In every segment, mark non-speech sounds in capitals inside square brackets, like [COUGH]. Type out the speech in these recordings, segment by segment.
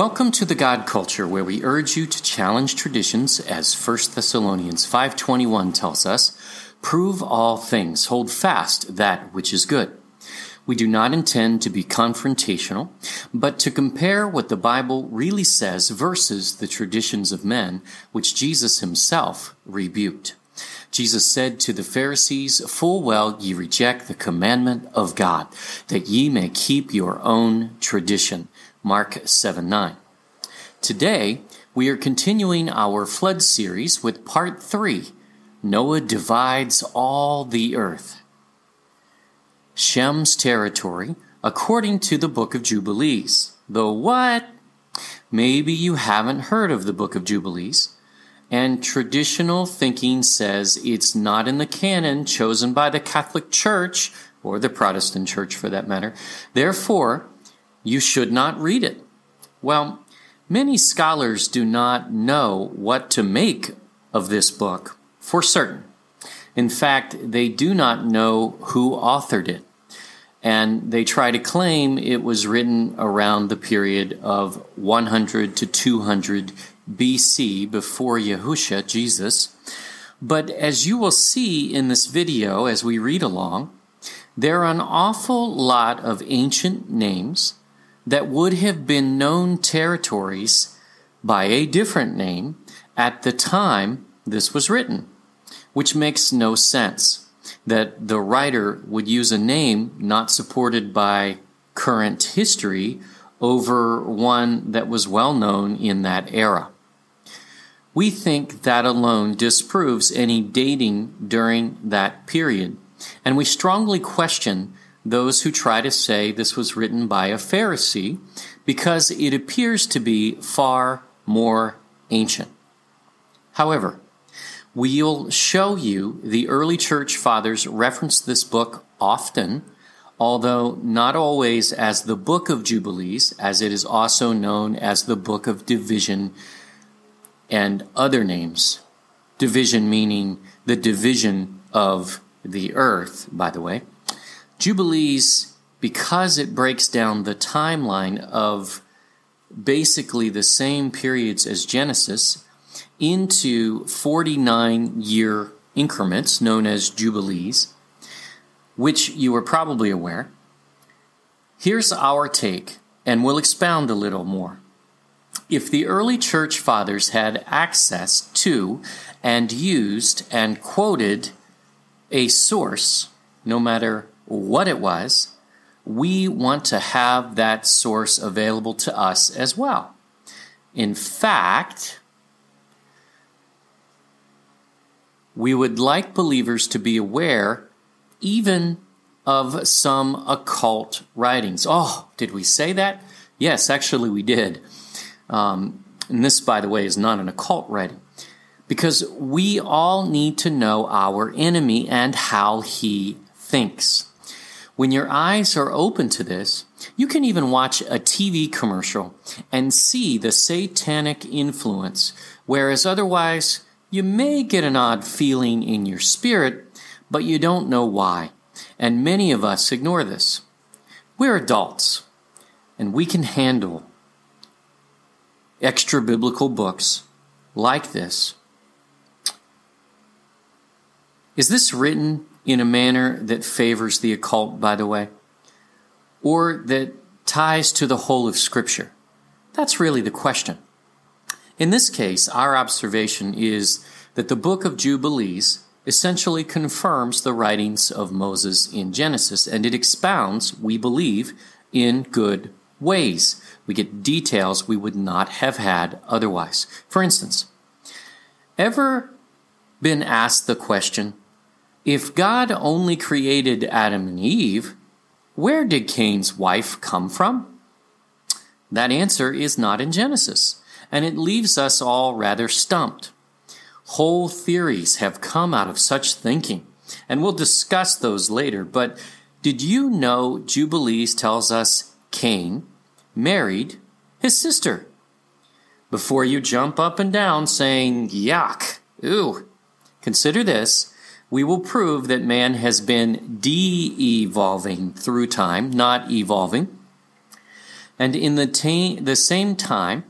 Welcome to the God Culture where we urge you to challenge traditions as 1 Thessalonians 5:21 tells us, prove all things, hold fast that which is good. We do not intend to be confrontational, but to compare what the Bible really says versus the traditions of men which Jesus himself rebuked. Jesus said to the Pharisees, Full well ye reject the commandment of God, that ye may keep your own tradition. Mark 7 9. Today, we are continuing our flood series with part 3 Noah divides all the earth. Shem's territory, according to the book of Jubilees. The what? Maybe you haven't heard of the book of Jubilees. And traditional thinking says it's not in the canon chosen by the Catholic Church, or the Protestant Church for that matter. Therefore, you should not read it. Well, many scholars do not know what to make of this book for certain. In fact, they do not know who authored it. And they try to claim it was written around the period of 100 to 200 BC before Yahusha, Jesus. But as you will see in this video as we read along, there are an awful lot of ancient names that would have been known territories by a different name at the time this was written, which makes no sense that the writer would use a name not supported by current history over one that was well known in that era. We think that alone disproves any dating during that period, and we strongly question those who try to say this was written by a Pharisee because it appears to be far more ancient. However, we'll show you the early church fathers reference this book often, although not always as the book of Jubilees, as it is also known as the book of division and other names. Division meaning the division of the earth, by the way. Jubilees, because it breaks down the timeline of basically the same periods as Genesis into 49 year increments known as Jubilees, which you are probably aware. Here's our take, and we'll expound a little more. If the early church fathers had access to and used and quoted a source, no matter what it was, we want to have that source available to us as well. In fact, we would like believers to be aware even of some occult writings. Oh, did we say that? Yes, actually, we did. Um, and this, by the way, is not an occult writing. Because we all need to know our enemy and how he thinks. When your eyes are open to this, you can even watch a TV commercial and see the satanic influence, whereas otherwise you may get an odd feeling in your spirit, but you don't know why. And many of us ignore this. We're adults, and we can handle extra biblical books like this. Is this written in a manner that favors the occult, by the way, or that ties to the whole of Scripture? That's really the question. In this case, our observation is that the book of Jubilees essentially confirms the writings of Moses in Genesis, and it expounds, we believe, in good ways. We get details we would not have had otherwise. For instance, ever been asked the question, if God only created Adam and Eve, where did Cain's wife come from? That answer is not in Genesis, and it leaves us all rather stumped. Whole theories have come out of such thinking, and we'll discuss those later, but did you know Jubilees tells us Cain married his sister? Before you jump up and down saying, yuck, ooh, consider this we will prove that man has been de evolving through time, not evolving. And in the, ta- the same time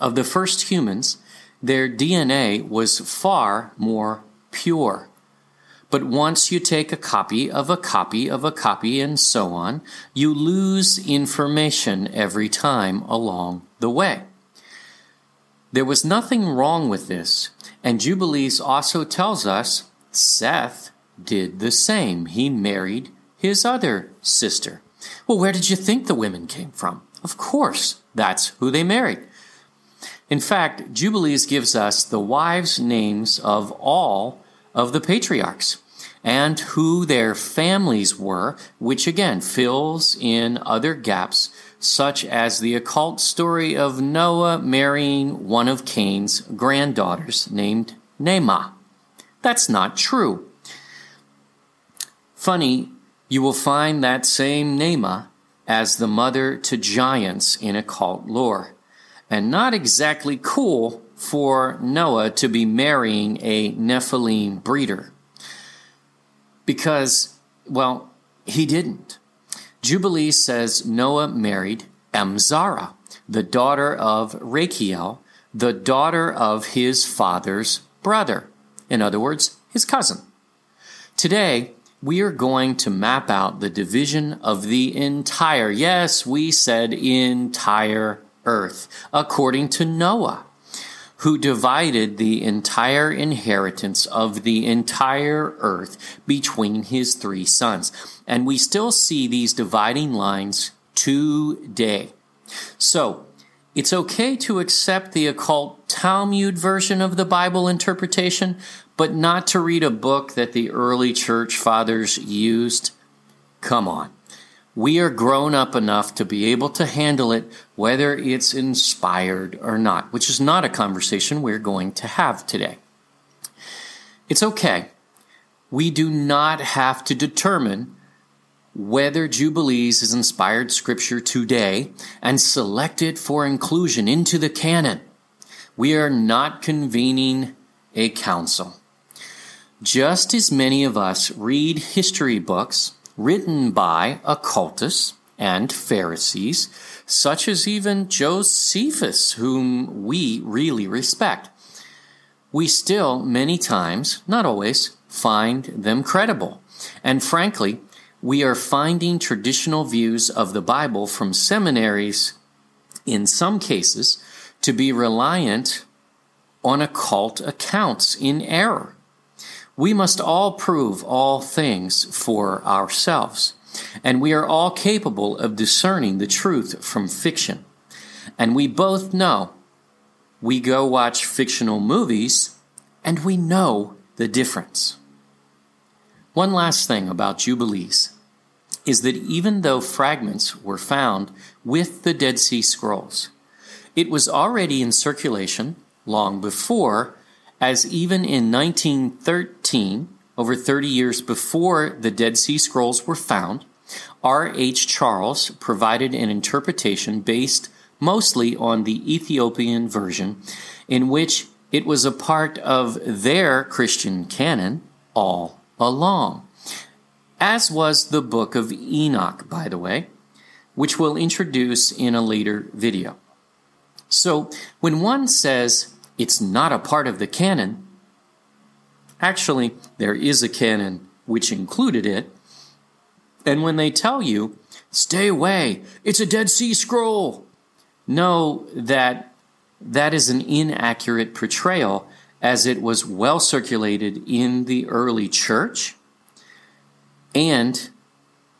of the first humans, their DNA was far more pure. But once you take a copy of a copy of a copy and so on, you lose information every time along the way. There was nothing wrong with this, and Jubilees also tells us Seth did the same. He married his other sister. Well, where did you think the women came from? Of course, that's who they married. In fact, Jubilees gives us the wives' names of all of the patriarchs and who their families were, which again fills in other gaps, such as the occult story of Noah marrying one of Cain's granddaughters named Naamah. That's not true. Funny, you will find that same Naamah as the mother to giants in occult lore. And not exactly cool for Noah to be marrying a Nephilim breeder. Because, well, he didn't. Jubilee says Noah married Emzara, the daughter of Rachiel, the daughter of his father's brother. In other words, his cousin. Today, we are going to map out the division of the entire, yes, we said entire earth, according to Noah who divided the entire inheritance of the entire earth between his three sons. And we still see these dividing lines today. So, it's okay to accept the occult Talmud version of the Bible interpretation, but not to read a book that the early church fathers used. Come on we are grown up enough to be able to handle it, whether it's inspired or not, which is not a conversation we're going to have today. It's okay. We do not have to determine whether Jubilees is inspired scripture today and selected for inclusion into the canon. We are not convening a council. Just as many of us read history books written by occultists and Pharisees, such as even Josephus, whom we really respect. We still, many times, not always, find them credible. And frankly, we are finding traditional views of the Bible from seminaries, in some cases, to be reliant on occult accounts in error. We must all prove all things for ourselves, and we are all capable of discerning the truth from fiction. And we both know we go watch fictional movies and we know the difference. One last thing about Jubilees is that even though fragments were found with the Dead Sea Scrolls, it was already in circulation long before as even in 1913, over 30 years before the Dead Sea Scrolls were found, R.H. Charles provided an interpretation based mostly on the Ethiopian version, in which it was a part of their Christian canon all along. As was the Book of Enoch, by the way, which we'll introduce in a later video. So, when one says it's not a part of the canon. Actually, there is a canon which included it. And when they tell you, stay away, it's a Dead Sea Scroll, know that that is an inaccurate portrayal as it was well circulated in the early church and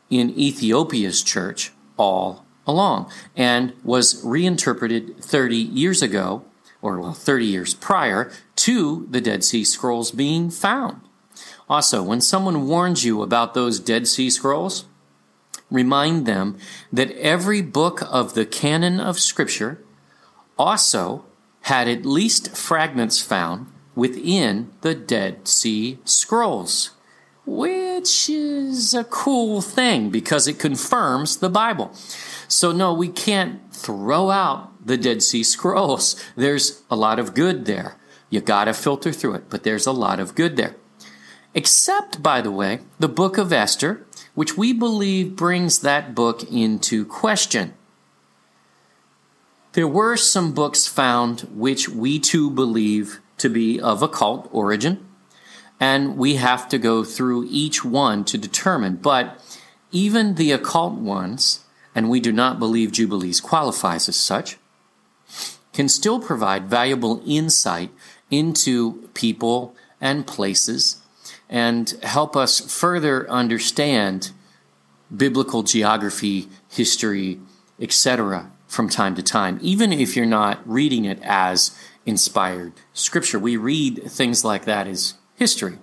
in Ethiopia's church all along and was reinterpreted 30 years ago or well, 30 years prior to the Dead Sea Scrolls being found. Also, when someone warns you about those Dead Sea Scrolls, remind them that every book of the canon of Scripture also had at least fragments found within the Dead Sea Scrolls, which is a cool thing because it confirms the Bible. So, no, we can't throw out the Dead Sea Scrolls. There's a lot of good there. You gotta filter through it, but there's a lot of good there. Except, by the way, the book of Esther, which we believe brings that book into question. There were some books found which we too believe to be of occult origin, and we have to go through each one to determine. But even the occult ones, and we do not believe Jubilees qualifies as such, can still provide valuable insight into people and places and help us further understand biblical geography, history, etc. from time to time, even if you're not reading it as inspired scripture. We read things like that as history.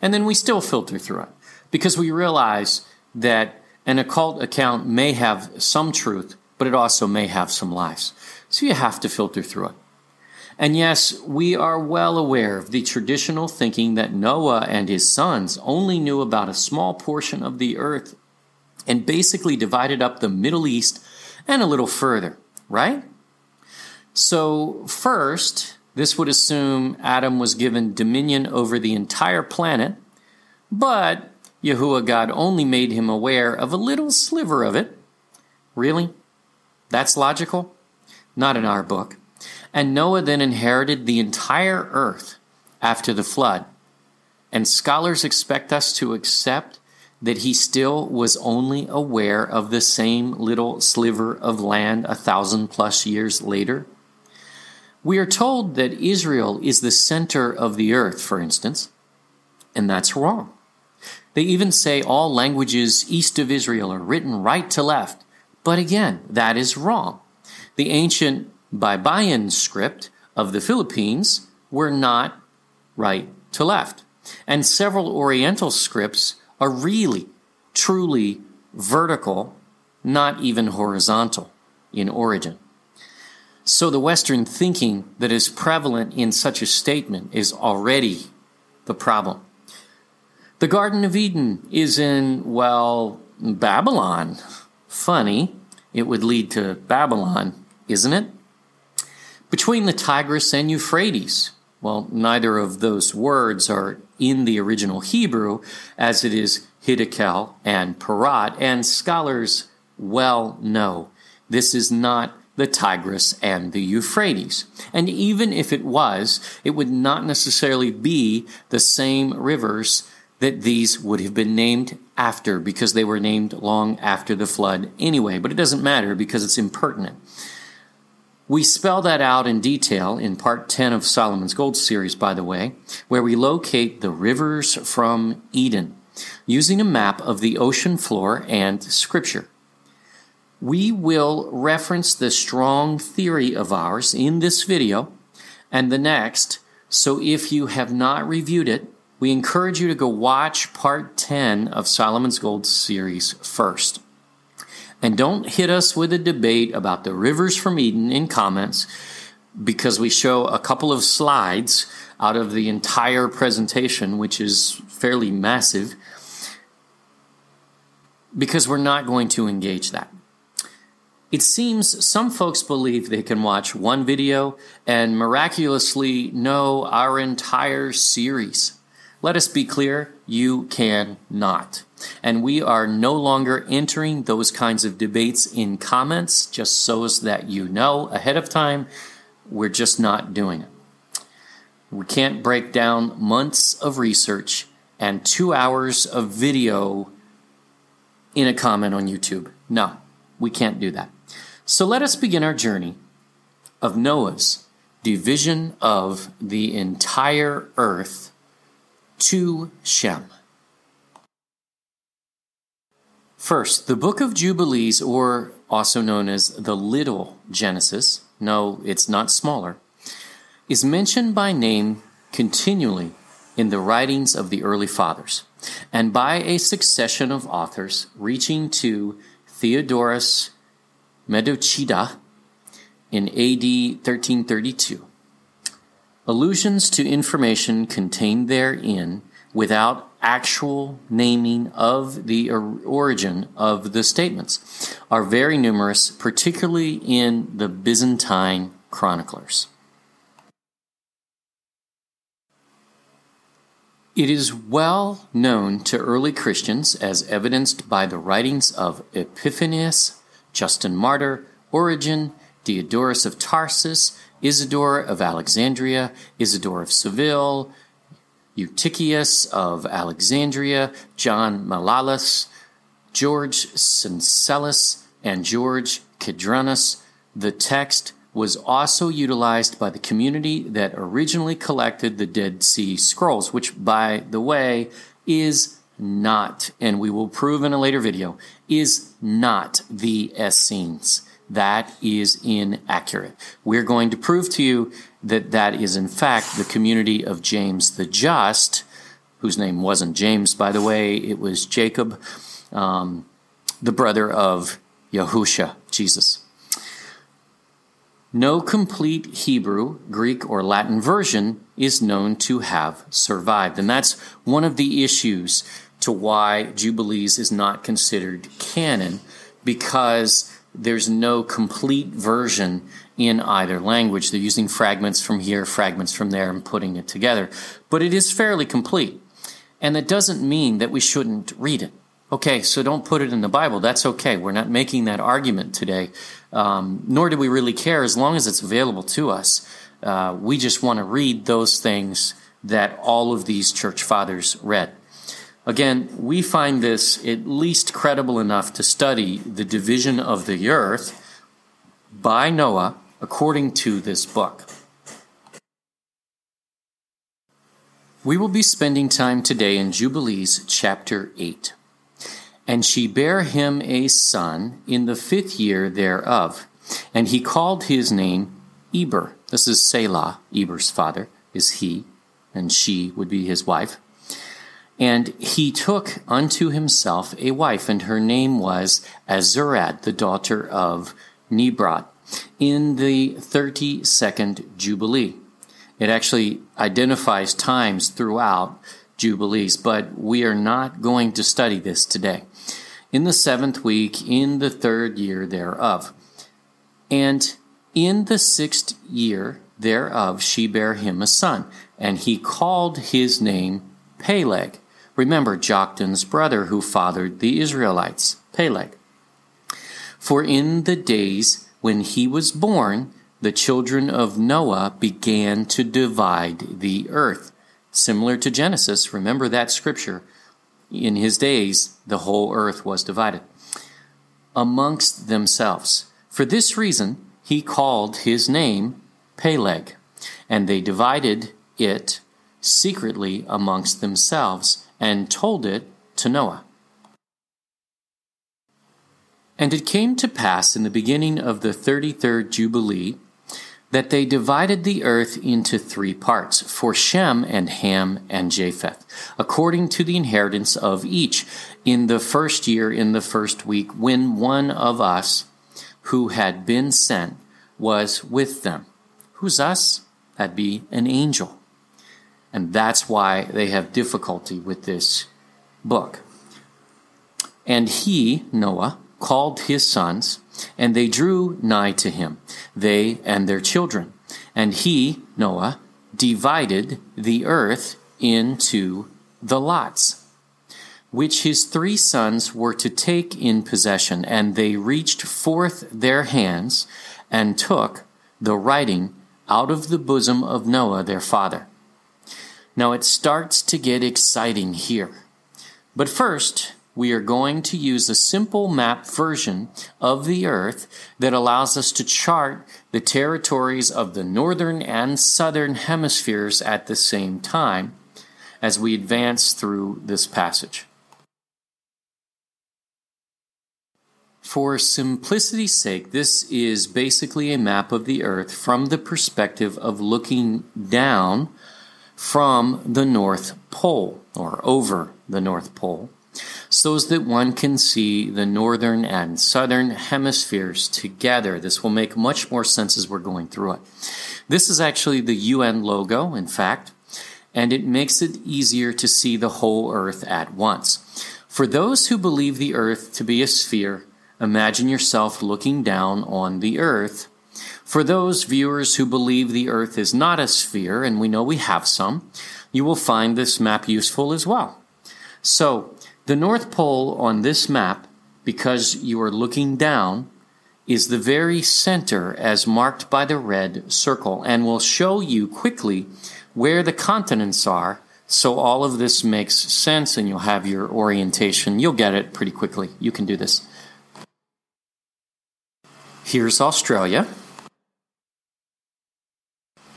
And then we still filter through it because we realize that an occult account may have some truth, but it also may have some lies. So you have to filter through it. And yes, we are well aware of the traditional thinking that Noah and his sons only knew about a small portion of the earth and basically divided up the Middle East and a little further, right? So, first, this would assume Adam was given dominion over the entire planet, but Yahuwah God only made him aware of a little sliver of it. Really? That's logical? Not in our book. And Noah then inherited the entire earth after the flood. And scholars expect us to accept that he still was only aware of the same little sliver of land a thousand plus years later? We are told that Israel is the center of the earth, for instance, and that's wrong. They even say all languages east of Israel are written right to left, but again, that is wrong. The ancient Baybayin script of the Philippines were not right to left, and several Oriental scripts are really, truly vertical, not even horizontal in origin. So the Western thinking that is prevalent in such a statement is already the problem. The Garden of Eden is in, well, Babylon. Funny, it would lead to Babylon, isn't it? Between the Tigris and Euphrates, well, neither of those words are in the original Hebrew, as it is Hiddekel and Parat, and scholars well know this is not the Tigris and the Euphrates. And even if it was, it would not necessarily be the same rivers that these would have been named after because they were named long after the flood anyway. But it doesn't matter because it's impertinent. We spell that out in detail in part 10 of Solomon's Gold series, by the way, where we locate the rivers from Eden using a map of the ocean floor and scripture. We will reference the strong theory of ours in this video and the next, so if you have not reviewed it, we encourage you to go watch part 10 of Solomon's Gold series first. And don't hit us with a debate about the rivers from Eden in comments because we show a couple of slides out of the entire presentation, which is fairly massive, because we're not going to engage that. It seems some folks believe they can watch one video and miraculously know our entire series. Let us be clear, you can not. And we are no longer entering those kinds of debates in comments, just so as that you know ahead of time. We're just not doing it. We can't break down months of research and two hours of video in a comment on YouTube. No, we can't do that. So let us begin our journey of Noah's division of the entire earth to Shem. First, the book of Jubilees, or also known as the Little Genesis, no, it's not smaller, is mentioned by name continually in the writings of the early fathers, and by a succession of authors reaching to Theodorus Metochita in AD 1332. Allusions to information contained therein without actual naming of the origin of the statements are very numerous, particularly in the Byzantine chroniclers. It is well known to early Christians, as evidenced by the writings of Epiphanius, Justin Martyr, Origen, Diodorus of Tarsus, Isidore of Alexandria, Isidore of Seville, Eutychius of Alexandria, John Malalas, George Syncellus, and George Cedrenus. The text was also utilized by the community that originally collected the Dead Sea Scrolls, which, by the way, is not, and we will prove in a later video, is not the Essenes. That is inaccurate. We're going to prove to you that that is, in fact, the community of James the Just, whose name wasn't James, by the way, it was Jacob, um, the brother of Yahusha, Jesus. No complete Hebrew, Greek, or Latin version is known to have survived. And that's one of the issues to why Jubilees is not considered canon, because there's no complete version in either language. They're using fragments from here, fragments from there, and putting it together. But it is fairly complete. And that doesn't mean that we shouldn't read it. Okay, so don't put it in the Bible. That's okay. We're not making that argument today, um, nor do we really care as long as it's available to us. Uh, we just want to read those things that all of these church fathers read. Again, we find this at least credible enough to study the division of the earth by Noah according to this book. We will be spending time today in Jubilees chapter 8. And she bare him a son in the fifth year thereof, and he called his name Eber. This is Selah, Eber's father, is he, and she would be his wife. And he took unto himself a wife, and her name was Azurad, the daughter of Nebrot, in the 32nd Jubilee. It actually identifies times throughout Jubilees, but we are not going to study this today. In the seventh week, in the third year thereof. And in the sixth year thereof, she bare him a son, and he called his name Peleg Remember Joktan's brother who fathered the Israelites, Peleg. For in the days when he was born, the children of Noah began to divide the earth. Similar to Genesis, remember that scripture. In his days, the whole earth was divided amongst themselves. For this reason, he called his name Peleg, and they divided it secretly amongst themselves and told it to Noah. And it came to pass in the beginning of the thirty third Jubilee that they divided the earth into three parts, for Shem and Ham and Japheth, according to the inheritance of each, in the first year, in the first week, when one of us who had been sent was with them. Who's us? That'd be an angel. And that's why they have difficulty with this book. And he, Noah, called his sons, and they drew nigh to him, they and their children. And he, Noah, divided the earth into the lots, which his three sons were to take in possession. And they reached forth their hands and took the writing out of the bosom of Noah their father. Now it starts to get exciting here. But first, we are going to use a simple map version of the Earth that allows us to chart the territories of the northern and southern hemispheres at the same time as we advance through this passage. For simplicity's sake, this is basically a map of the Earth from the perspective of looking down from the North Pole or over the North Pole so that one can see the northern and southern hemispheres together. This will make much more sense as we're going through it. This is actually the UN logo, in fact, and it makes it easier to see the whole Earth at once. For those who believe the Earth to be a sphere, imagine yourself looking down on the Earth for those viewers who believe the Earth is not a sphere, and we know we have some, you will find this map useful as well. So, the North Pole on this map, because you are looking down, is the very center as marked by the red circle and will show you quickly where the continents are. So all of this makes sense and you'll have your orientation. You'll get it pretty quickly. You can do this. Here's Australia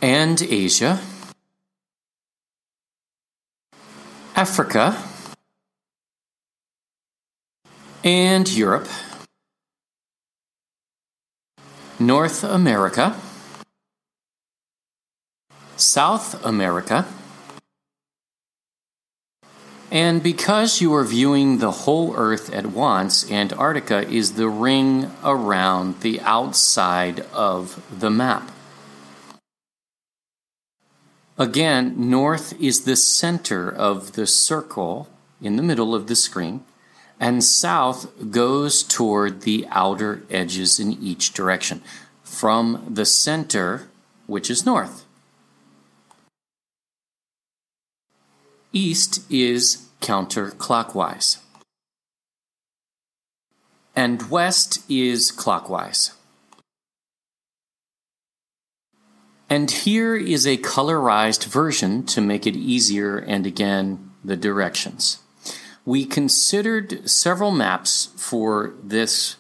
and Asia, Africa, and Europe, North America, South America, and because you are viewing the whole Earth at once, Antarctica is the ring around the outside of the map. Again, north is the center of the circle in the middle of the screen, and south goes toward the outer edges in each direction from the center, which is north. East is counterclockwise, and west is clockwise. And here is a colorized version to make it easier and again the directions. We considered several maps for this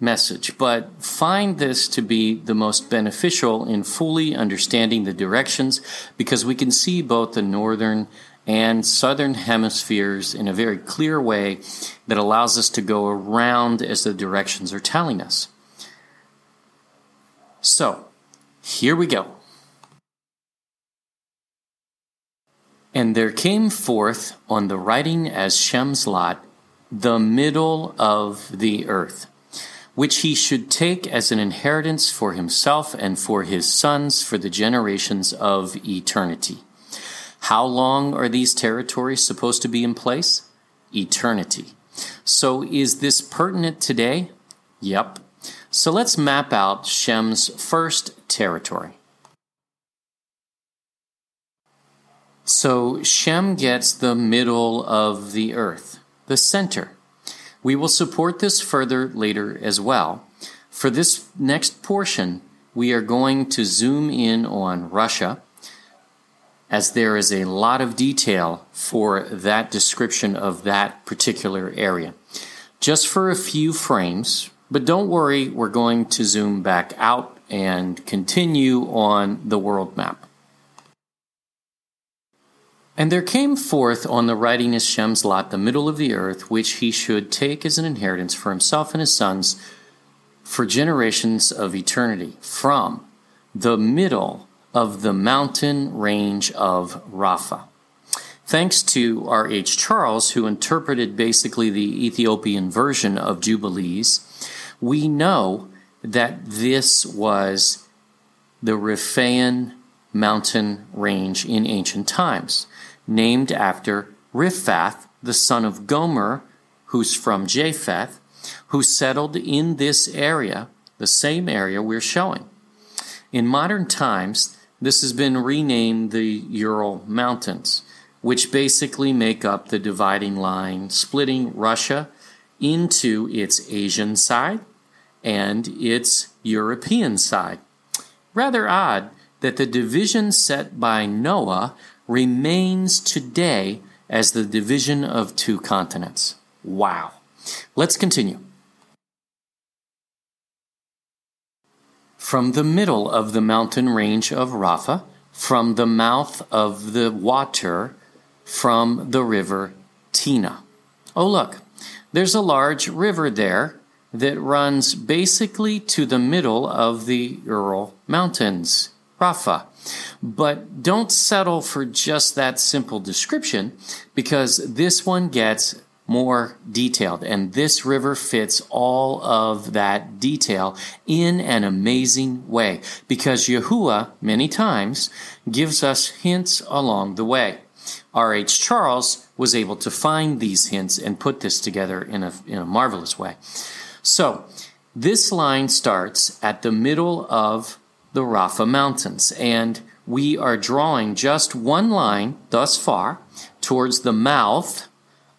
message, but find this to be the most beneficial in fully understanding the directions because we can see both the northern and southern hemispheres in a very clear way that allows us to go around as the directions are telling us. So, here we go. And there came forth on the writing as Shem's lot the middle of the earth, which he should take as an inheritance for himself and for his sons for the generations of eternity. How long are these territories supposed to be in place? Eternity. So is this pertinent today? Yep. So let's map out Shem's first territory. So Shem gets the middle of the earth, the center. We will support this further later as well. For this next portion, we are going to zoom in on Russia, as there is a lot of detail for that description of that particular area. Just for a few frames, but don't worry, we're going to zoom back out and continue on the world map. And there came forth on the writing Shem's lot the middle of the earth, which he should take as an inheritance for himself and his sons for generations of eternity, from the middle of the mountain range of Rapha. Thanks to R.H. Charles, who interpreted basically the Ethiopian version of Jubilees, we know that this was the Riphaean mountain range in ancient times, named after Riphath, the son of Gomer, who's from Japheth, who settled in this area, the same area we're showing. In modern times, this has been renamed the Ural Mountains, which basically make up the dividing line splitting Russia into its Asian side and its European side. Rather odd that the division set by Noah remains today as the division of two continents. Wow. Let's continue. From the middle of the mountain range of Rapha, from the mouth of the water, from the river Tina. Oh, look, there's a large river there that runs basically to the middle of the Ural Mountains, Rafa. But don't settle for just that simple description because this one gets more detailed. And this river fits all of that detail in an amazing way because Yahuwah, many times, gives us hints along the way. R.H. Charles was able to find these hints and put this together in a, in a marvelous way. So, this line starts at the middle of the Rapha Mountains, and we are drawing just one line thus far towards the mouth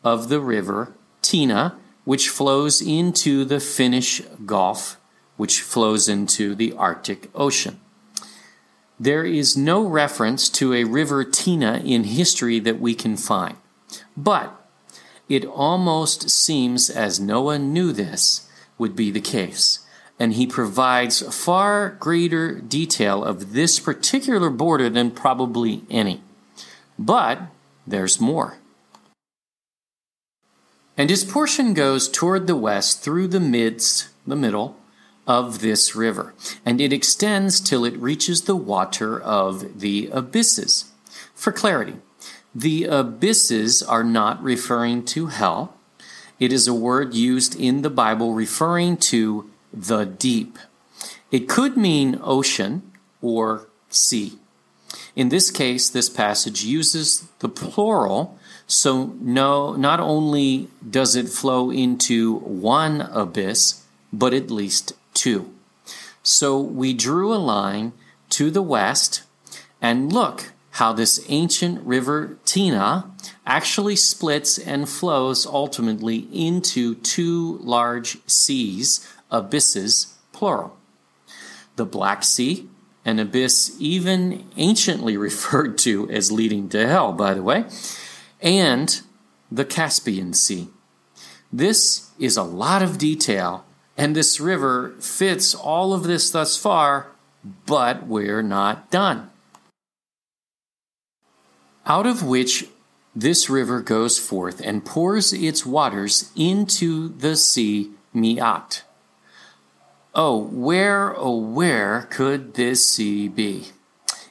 of the river Tina, which flows into the Finnish Gulf which flows into the Arctic Ocean. There is no reference to a river Tina in history that we can find. But it almost seems as Noah knew this would be the case, and he provides far greater detail of this particular border than probably any. But there's more. And his portion goes toward the west through the midst, the middle, of this river, and it extends till it reaches the water of the abysses. For clarity, the abysses are not referring to hell. It is a word used in the Bible referring to the deep. It could mean ocean or sea. In this case, this passage uses the plural, so no, not only does it flow into one abyss, but at least two. So we drew a line to the west, and look how this ancient river Tina actually splits and flows ultimately into two large seas, abysses, plural. The Black Sea, an abyss even anciently [LAUGHS] referred to as leading to hell, by the way, and the Caspian Sea. This is a lot of detail and this river fits all of this thus far, but we're not done. Out of which this river goes forth and pours its waters into the sea Miat. Oh, where, oh, where could this sea be?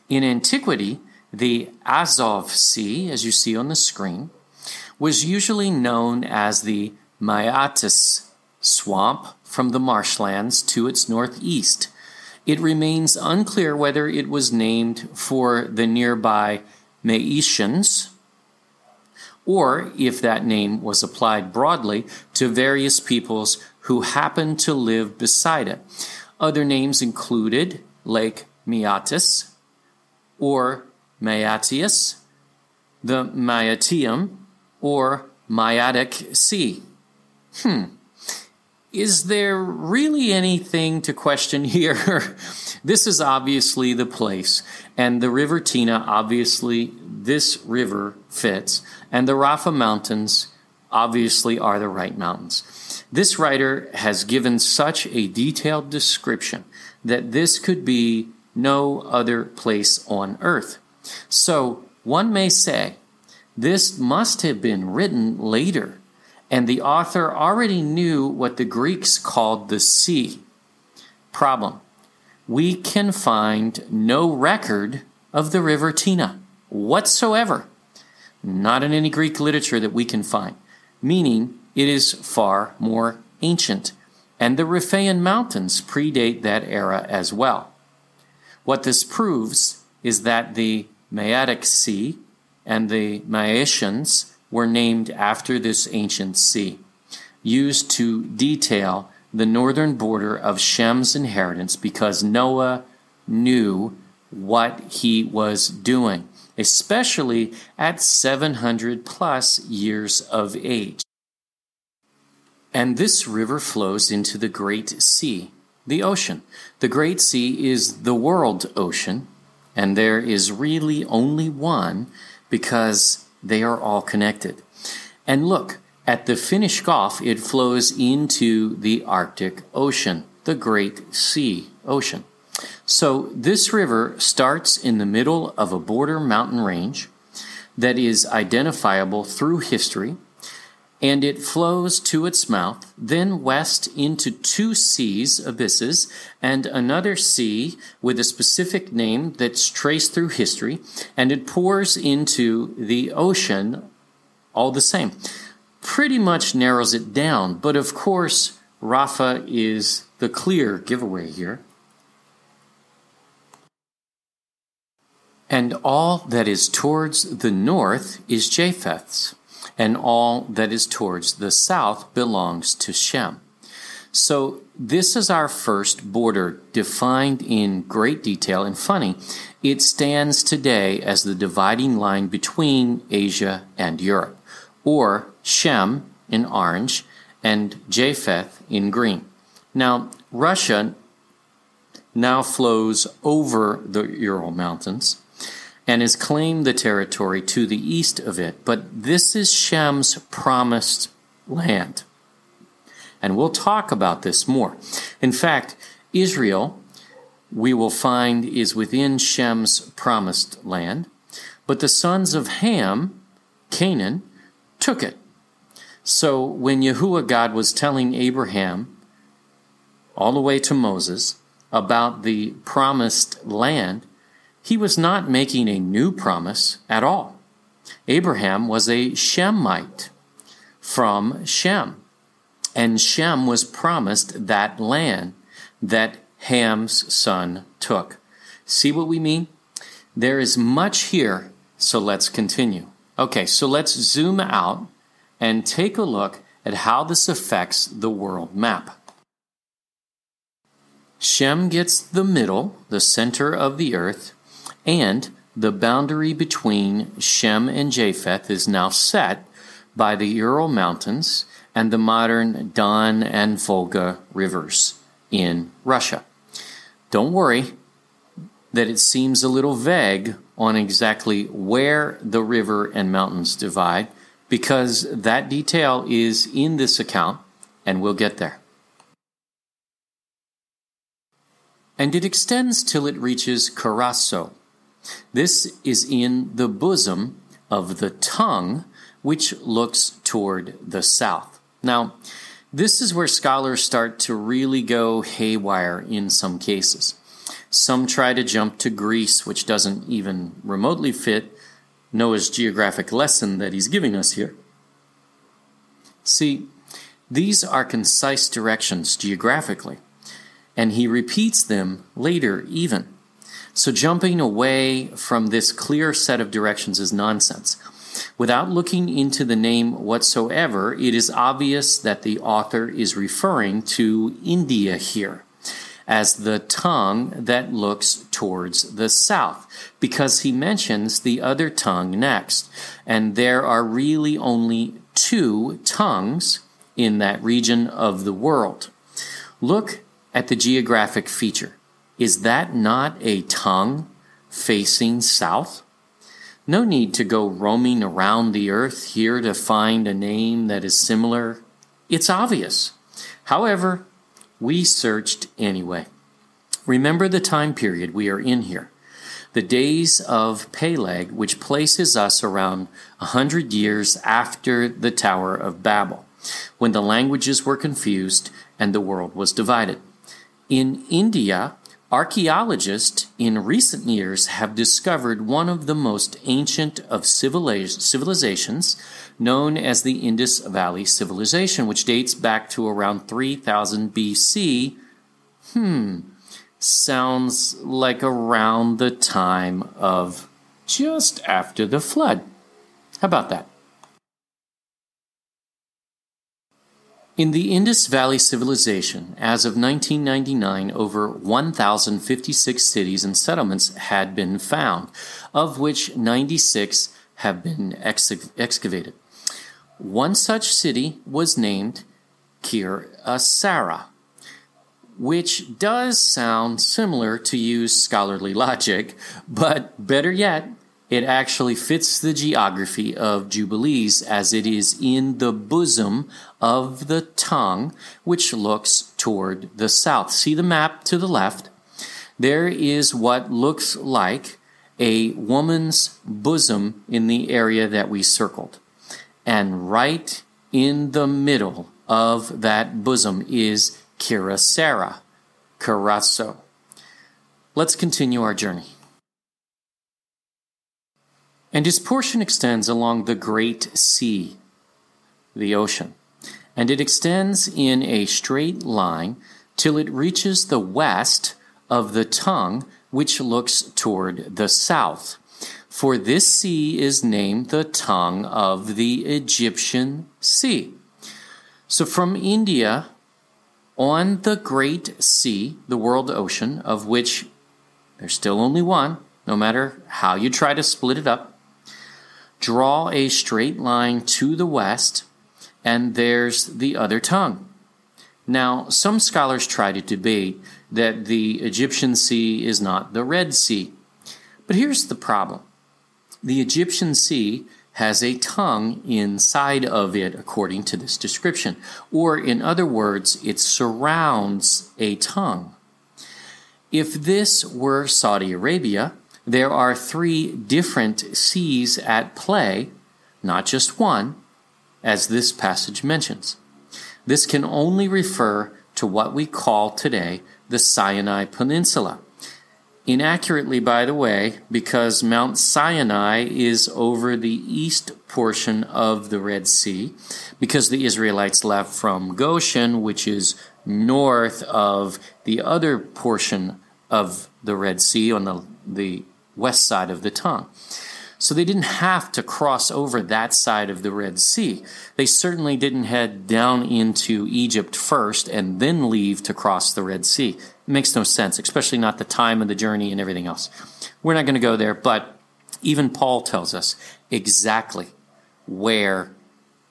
In antiquity, the Azov Sea, as you see on the screen, was usually known as the Maiatis swamp from the marshlands to its northeast. It remains unclear whether it was named for the nearby Maetians or if that name was applied broadly to various peoples who happened to live beside it. Other names included Lake Meatis or Maatius, the Maatium, or Maiatic Sea. Hmm. Is there really anything to question here? [LAUGHS] this is obviously the place, and the River Tina, obviously, this river fits, and the Rafa Mountains obviously are the right mountains. This writer has given such a detailed description that this could be no other place on earth. So one may say this must have been written later and the author already knew what the Greeks called the sea. Problem we can find no record of the river Tina whatsoever. Not in any Greek literature that we can find, meaning it is far more ancient. And the Riphaean Mountains predate that era as well. What this proves is that the Maetic Sea and the Maetians were named after this ancient sea, used to detail the northern border of Shem's inheritance because Noah knew what he was doing, especially at 700 plus years of age. And this river flows into the Great Sea, the ocean. The Great Sea is the world ocean, and there is really only one because they are all connected. And look, at the Finnish Gulf, it flows into the Arctic Ocean, the Great Sea Ocean. So this river starts in the middle of a border mountain range that is identifiable through history and it flows to its mouth, then west into two seas, abysses, and another sea with a specific name that's traced through history, and it pours into the ocean all the same. Pretty much narrows it down, but of course, Rapha is the clear giveaway here. And all that is towards the north is Japheth's and all that is towards the south belongs to Shem. So this is our first border defined in great detail and funny. It stands today as the dividing line between Asia and Europe, or Shem in orange and Japheth in green. Now, Russia now flows over the Ural Mountains and has claimed the territory to the east of it, but this is Shem's promised land. And we'll talk about this more. In fact, Israel, we will find, is within Shem's promised land, but the sons of Ham, Canaan, took it. So when Yahuwah God was telling Abraham, all the way to Moses, about the promised land, he was not making a new promise at all. Abraham was a Shemite from Shem, and Shem was promised that land that Ham's son took. See what we mean? There is much here, so let's continue. Okay, so let's zoom out and take a look at how this affects the world map. Shem gets the middle, the center of the earth, and the boundary between Shem and Japheth is now set by the Ural Mountains and the modern Don and Volga rivers in Russia. Don't worry that it seems a little vague on exactly where the river and mountains divide, because that detail is in this account, and we'll get there. and it extends till it reaches Karasso. This is in the bosom of the tongue, which looks toward the south. Now, this is where scholars start to really go haywire in some cases. Some try to jump to Greece, which doesn't even remotely fit Noah's geographic lesson that he's giving us here. See, these are concise directions geographically and he repeats them later even. So jumping away from this clear set of directions is nonsense. Without looking into the name whatsoever, it is obvious that the author is referring to India here as the tongue that looks towards the south, because he mentions the other tongue next. And there are really only two tongues in that region of the world. Look at the geographic feature. Is that not a tongue facing south? No need to go roaming around the earth here to find a name that is similar. It's obvious. However, we searched anyway. Remember the time period we are in here. The days of Peleg, which places us around a hundred years after the Tower of Babel, when the languages were confused and the world was divided. In India, archaeologists in recent years have discovered one of the most ancient of civilizations, known as the Indus Valley Civilization, which dates back to around 3000 BC. Hmm, sounds like around the time of just after the flood. How about that? In the Indus Valley Civilization, as of 1999, over 1,056 cities and settlements had been found, of which 96 have been ex- excavated. One such city was named Kirasara, which does sound similar to use scholarly logic, but better yet, it actually fits the geography of Jubilees as it is in the bosom of the tongue, which looks toward the south. See the map to the left? There is what looks like a woman's bosom in the area that we circled. And right in the middle of that bosom is Kirasara, Karasso. Let's continue our journey. And his portion extends along the great sea, the ocean, and it extends in a straight line till it reaches the west of the tongue, which looks toward the south. For this sea is named the tongue of the Egyptian Sea. So from India on the Great Sea, the world ocean, of which there's still only one, no matter how you try to split it up, draw a straight line to the west, and there's the other tongue. Now, some scholars try to debate that the Egyptian Sea is not the Red Sea. But here's the problem the Egyptian Sea has a tongue inside of it, according to this description. Or, in other words, it surrounds a tongue. If this were Saudi Arabia, there are three different seas at play, not just one, as this passage mentions. This can only refer to what we call today the Sinai Peninsula inaccurately, by the way, because Mount Sinai is over the east portion of the Red Sea, because the Israelites left from Goshen, which is north of the other portion of the Red Sea on the, the west side of the tongue. So they didn't have to cross over that side of the Red Sea. They certainly didn't head down into Egypt first and then leave to cross the Red Sea. It makes no sense, especially not the time of the journey and everything else. We're not going to go there, but even Paul tells us exactly where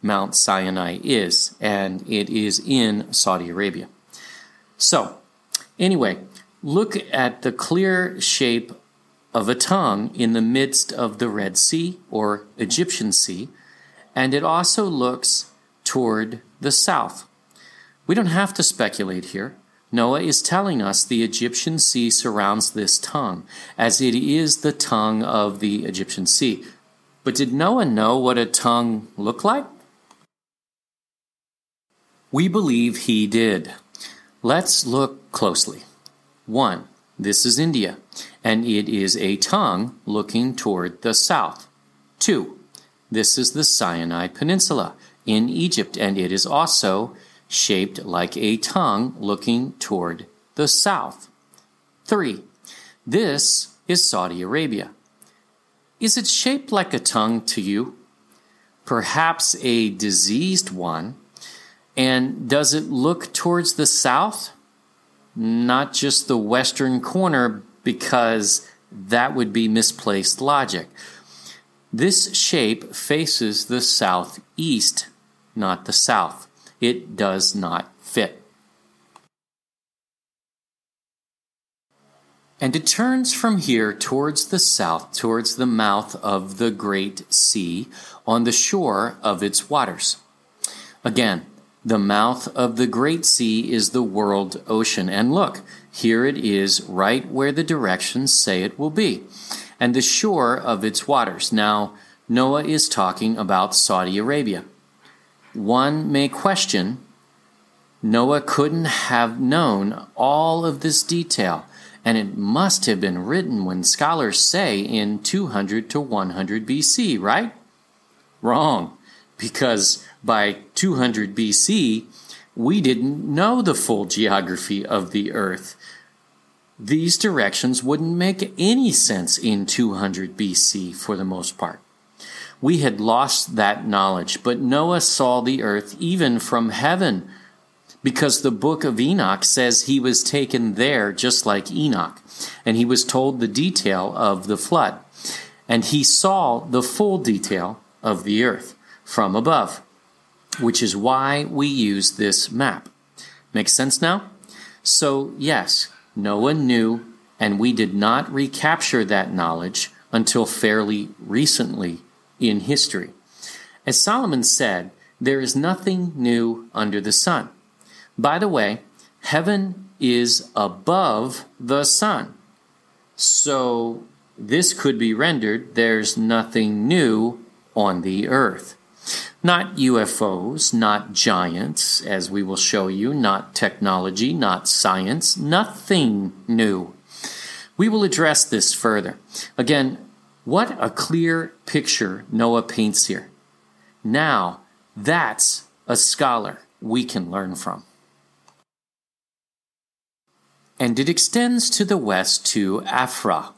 Mount Sinai is, and it is in Saudi Arabia. So, anyway, look at the clear shape of a tongue in the midst of the Red Sea or Egyptian Sea, and it also looks toward the south. We don't have to speculate here. Noah is telling us the Egyptian Sea surrounds this tongue, as it is the tongue of the Egyptian Sea. But did Noah know what a tongue looked like? We believe he did. Let's look closely. 1. This is India and it is a tongue looking toward the south. 2. This is the Sinai Peninsula in Egypt, and it is also shaped like a tongue looking toward the south. 3. This is Saudi Arabia. Is it shaped like a tongue to you? Perhaps a diseased one? And does it look towards the south? Not just the western corner, because that would be misplaced logic. This shape faces the southeast, not the south. It does not fit. And it turns from here towards the south, towards the mouth of the great sea, on the shore of its waters. Again, the mouth of the great sea is the world ocean. And look, here it is right where the directions say it will be, and the shore of its waters. Now, Noah is talking about Saudi Arabia. One may question Noah couldn't have known all of this detail, and it must have been written when scholars say in 200 to 100 BC, right? Wrong, because by 200 BC, we didn't know the full geography of the earth. These directions wouldn't make any sense in 200 BC for the most part. We had lost that knowledge, but Noah saw the earth even from heaven because the book of Enoch says he was taken there just like Enoch, and he was told the detail of the flood, and he saw the full detail of the earth from above, which is why we use this map. Makes sense now? So, yes, Noah knew, and we did not recapture that knowledge until fairly recently in history. As Solomon said, there is nothing new under the sun. By the way, heaven is above the sun. So this could be rendered there's nothing new on the earth. Not UFOs, not giants, as we will show you, not technology, not science, nothing new. We will address this further. Again, what a clear picture Noah paints here. Now, that's a scholar we can learn from. And it extends to the west to Afra,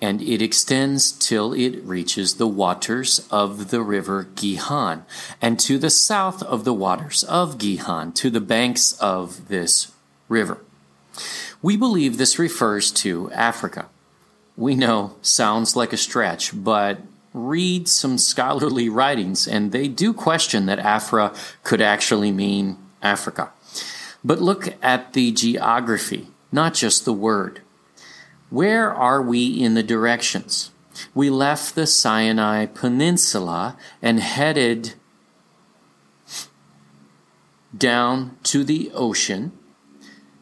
and it extends till it reaches the waters of the river Gihon, and to the south of the waters of Gihon, to the banks of this river. We believe this refers to Africa. We know sounds like a stretch, but read some scholarly writings, and they do question that Afra could actually mean Africa. But look at the geography, not just the word. Where are we in the directions? We left the Sinai Peninsula and headed down to the ocean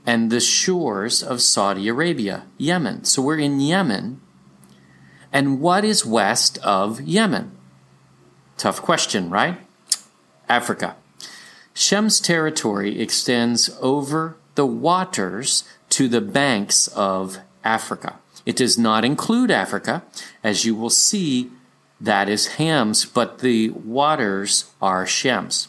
and the shores of Saudi Arabia, Yemen. So we're in Yemen. And what is west of Yemen? Tough question, right? Africa. Shem's territory extends over the waters to the banks of Africa. It does not include Africa. As you will see, that is Ham's, but the waters are Shem's.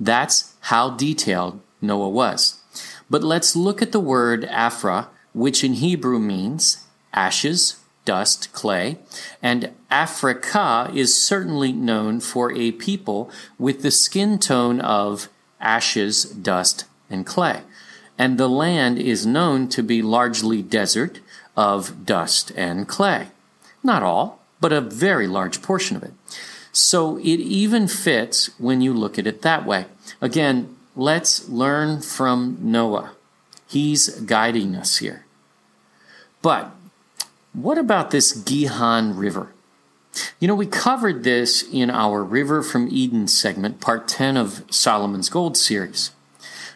That's how detailed Noah was. But let's look at the word Afra, which in Hebrew means ashes, dust, clay, and Africa is certainly known for a people with the skin tone of ashes, dust, and clay. And the land is known to be largely desert of dust and clay. Not all, but a very large portion of it. So it even fits when you look at it that way. Again, let's learn from Noah. He's guiding us here. But what about this Gihon River? You know, we covered this in our River from Eden segment, part 10 of Solomon's Gold series.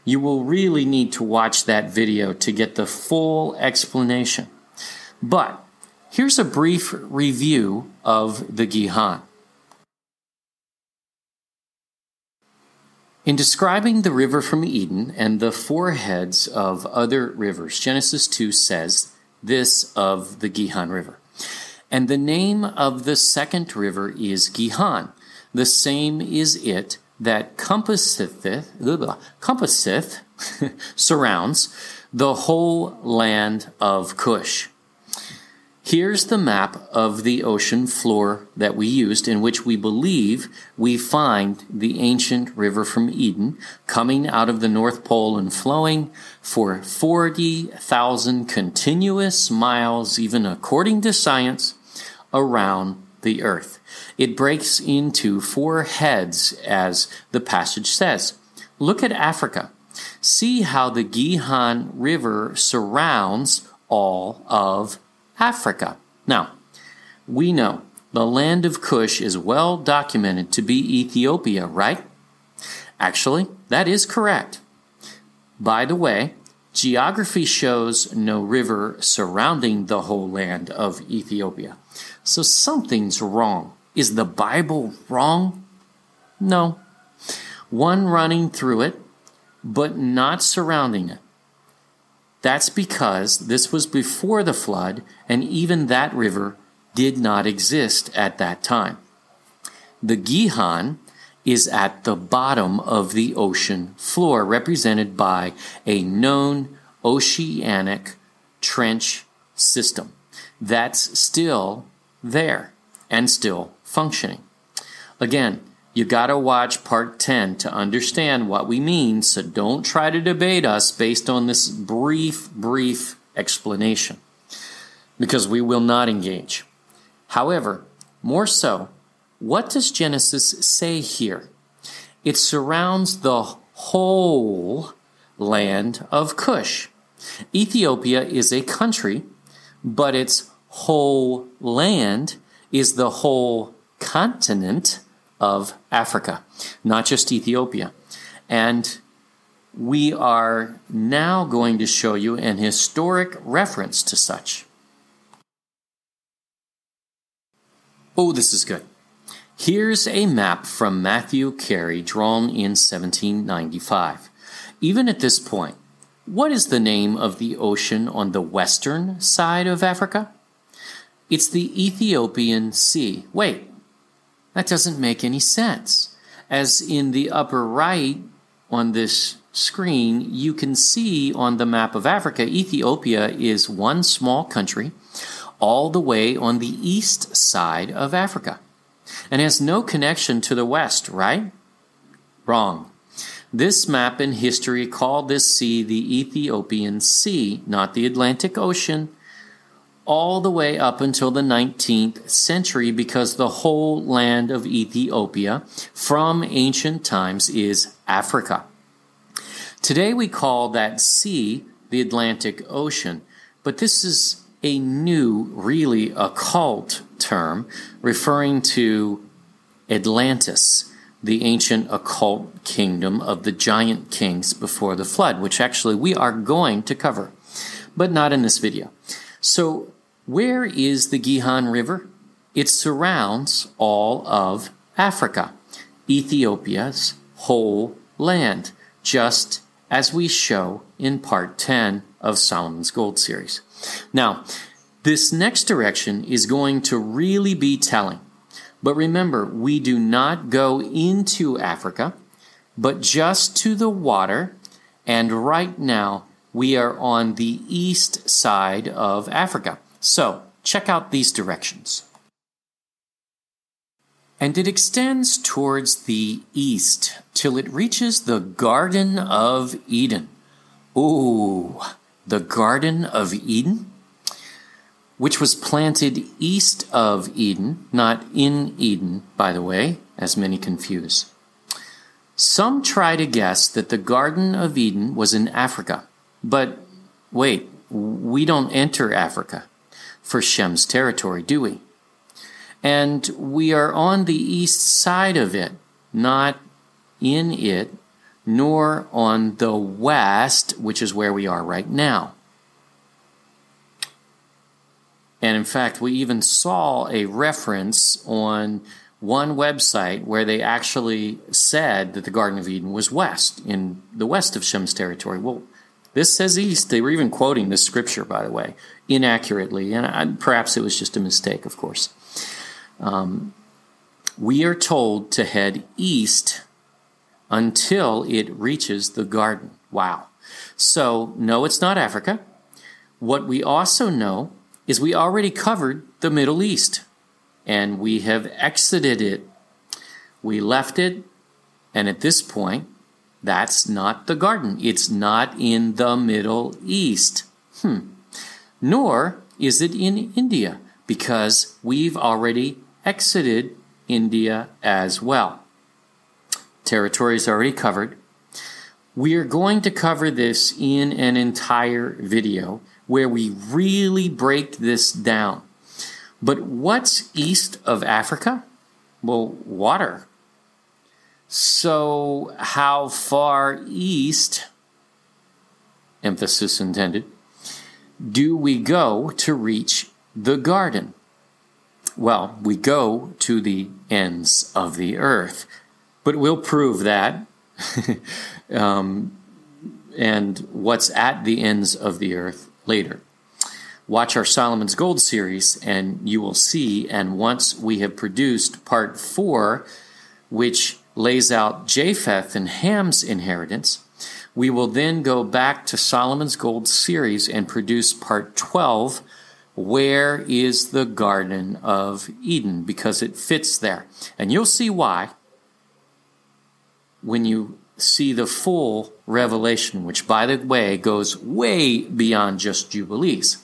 You will really need to watch that video to get the full explanation. But here's a brief review of the Gihon. In describing the river from Eden and the four heads of other rivers, Genesis 2 says this of the Gihon River. And the name of the second river is Gihon. The same is it that compasseth, compasseth [LAUGHS] surrounds the whole land of Cush. Here's the map of the ocean floor that we used, in which we believe we find the ancient river from Eden coming out of the North Pole and flowing for 40,000 continuous miles, even according to science, around the earth. It breaks into four heads, as the passage says. Look at Africa. See how the Gihon River surrounds all of Africa. Now, we know the land of Cush is well documented to be Ethiopia, right? Actually, that is correct. By the way, geography shows no river surrounding the whole land of Ethiopia. So something's wrong. Is the Bible wrong? No. One running through it, but not surrounding it. That's because this was before the flood, and even that river did not exist at that time. The Gihon is at the bottom of the ocean floor, represented by a known oceanic trench system that's still there and still functioning. Again, you got to watch part 10 to understand what we mean, so don't try to debate us based on this brief, brief explanation, because we will not engage. However, more so, what does Genesis say here? It surrounds the whole land of Cush. Ethiopia is a country, but its whole land is the whole continent of Africa, not just Ethiopia. And we are now going to show you an historic reference to such. Oh, this is good. Here's a map from Matthew Carey drawn in 1795. Even at this point, what is the name of the ocean on the western side of Africa? It's the Ethiopian Sea. Wait, that doesn't make any sense. As in the upper right on this screen, you can see on the map of Africa, Ethiopia is one small country all the way on the east side of Africa and has no connection to the west, right? Wrong. This map in history called this sea the Ethiopian Sea, not the Atlantic Ocean, all the way up until the 19th century because the whole land of Ethiopia from ancient times is Africa. Today we call that sea the Atlantic Ocean, but this is a new, really occult term referring to Atlantis, the ancient occult kingdom of the giant kings before the flood, which actually we are going to cover, but not in this video. So, where is the Gihon River? It surrounds all of Africa, Ethiopia's whole land, just as we show in part 10 of Solomon's Gold series. Now, this next direction is going to really be telling. But remember, we do not go into Africa, but just to the water. And right now, we are on the east side of Africa. So, check out these directions. And it extends towards the east till it reaches the Garden of Eden. Ooh, the Garden of Eden? Which was planted east of Eden, not in Eden, by the way, as many confuse. Some try to guess that the Garden of Eden was in Africa. But wait, we don't enter Africa for Shem's territory, do we? And we are on the east side of it, not in it, nor on the west, which is where we are right now. And in fact, we even saw a reference on one website where they actually said that the Garden of Eden was west, in the west of Shem's territory. Well, this says east. They were even quoting this scripture, by the way, inaccurately, and perhaps it was just a mistake, of course. Um, we are told to head east until it reaches the garden. Wow. So, no, it's not Africa. What we also know is we already covered the Middle East and we have exited it. We left it, and at this point, that's not the garden. It's not in the Middle East. Hmm. Nor is it in India because we've already exited India as well. Territory is already covered. We are going to cover this in an entire video where we really break this down. But what's east of Africa? Well, water. So, how far east, emphasis intended, do we go to reach the garden? Well, we go to the ends of the earth, but we'll prove that. [LAUGHS] um, and what's at the ends of the earth later. Watch our Solomon's Gold series, and you will see. And once we have produced part four, which lays out Japheth and Ham's inheritance, we will then go back to Solomon's Gold series and produce part 12 where is the Garden of Eden? Because it fits there. And you'll see why when you see the full revelation, which, by the way, goes way beyond just Jubilees.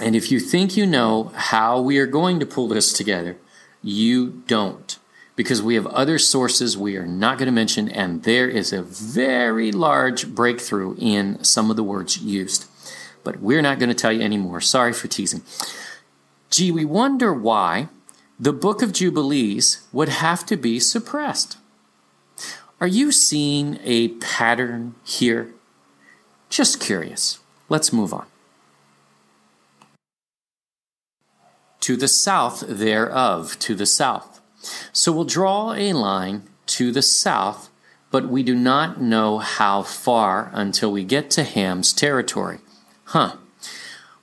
And if you think you know how we are going to pull this together, you don't. Because we have other sources we are not going to mention, and there is a very large breakthrough in some of the words used but we're not going to tell you anymore. Sorry for teasing. Gee, we wonder why the book of Jubilees would have to be suppressed. Are you seeing a pattern here? Just curious. Let's move on. To the south thereof, to the south. So we'll draw a line to the south, but we do not know how far until we get to Ham's territory. Huh.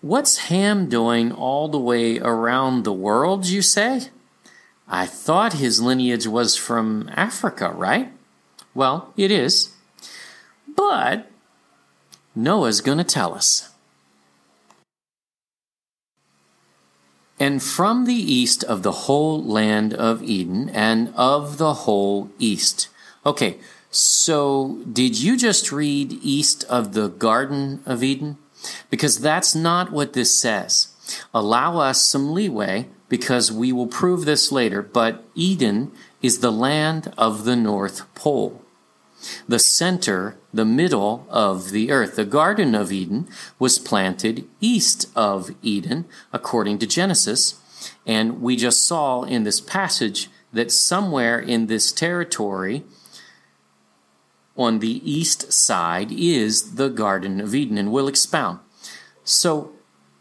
What's Ham doing all the way around the world, you say? I thought his lineage was from Africa, right? Well, it is. But Noah's going to tell us. And from the east of the whole land of Eden and of the whole east. Okay, so did you just read east of the Garden of Eden? Because that's not what this says. Allow us some leeway because we will prove this later, but Eden is the land of the North Pole. The center, the middle of the earth. The Garden of Eden was planted east of Eden, according to Genesis. And we just saw in this passage that somewhere in this territory, on the east side, is the Garden of Eden. And we'll expound. So,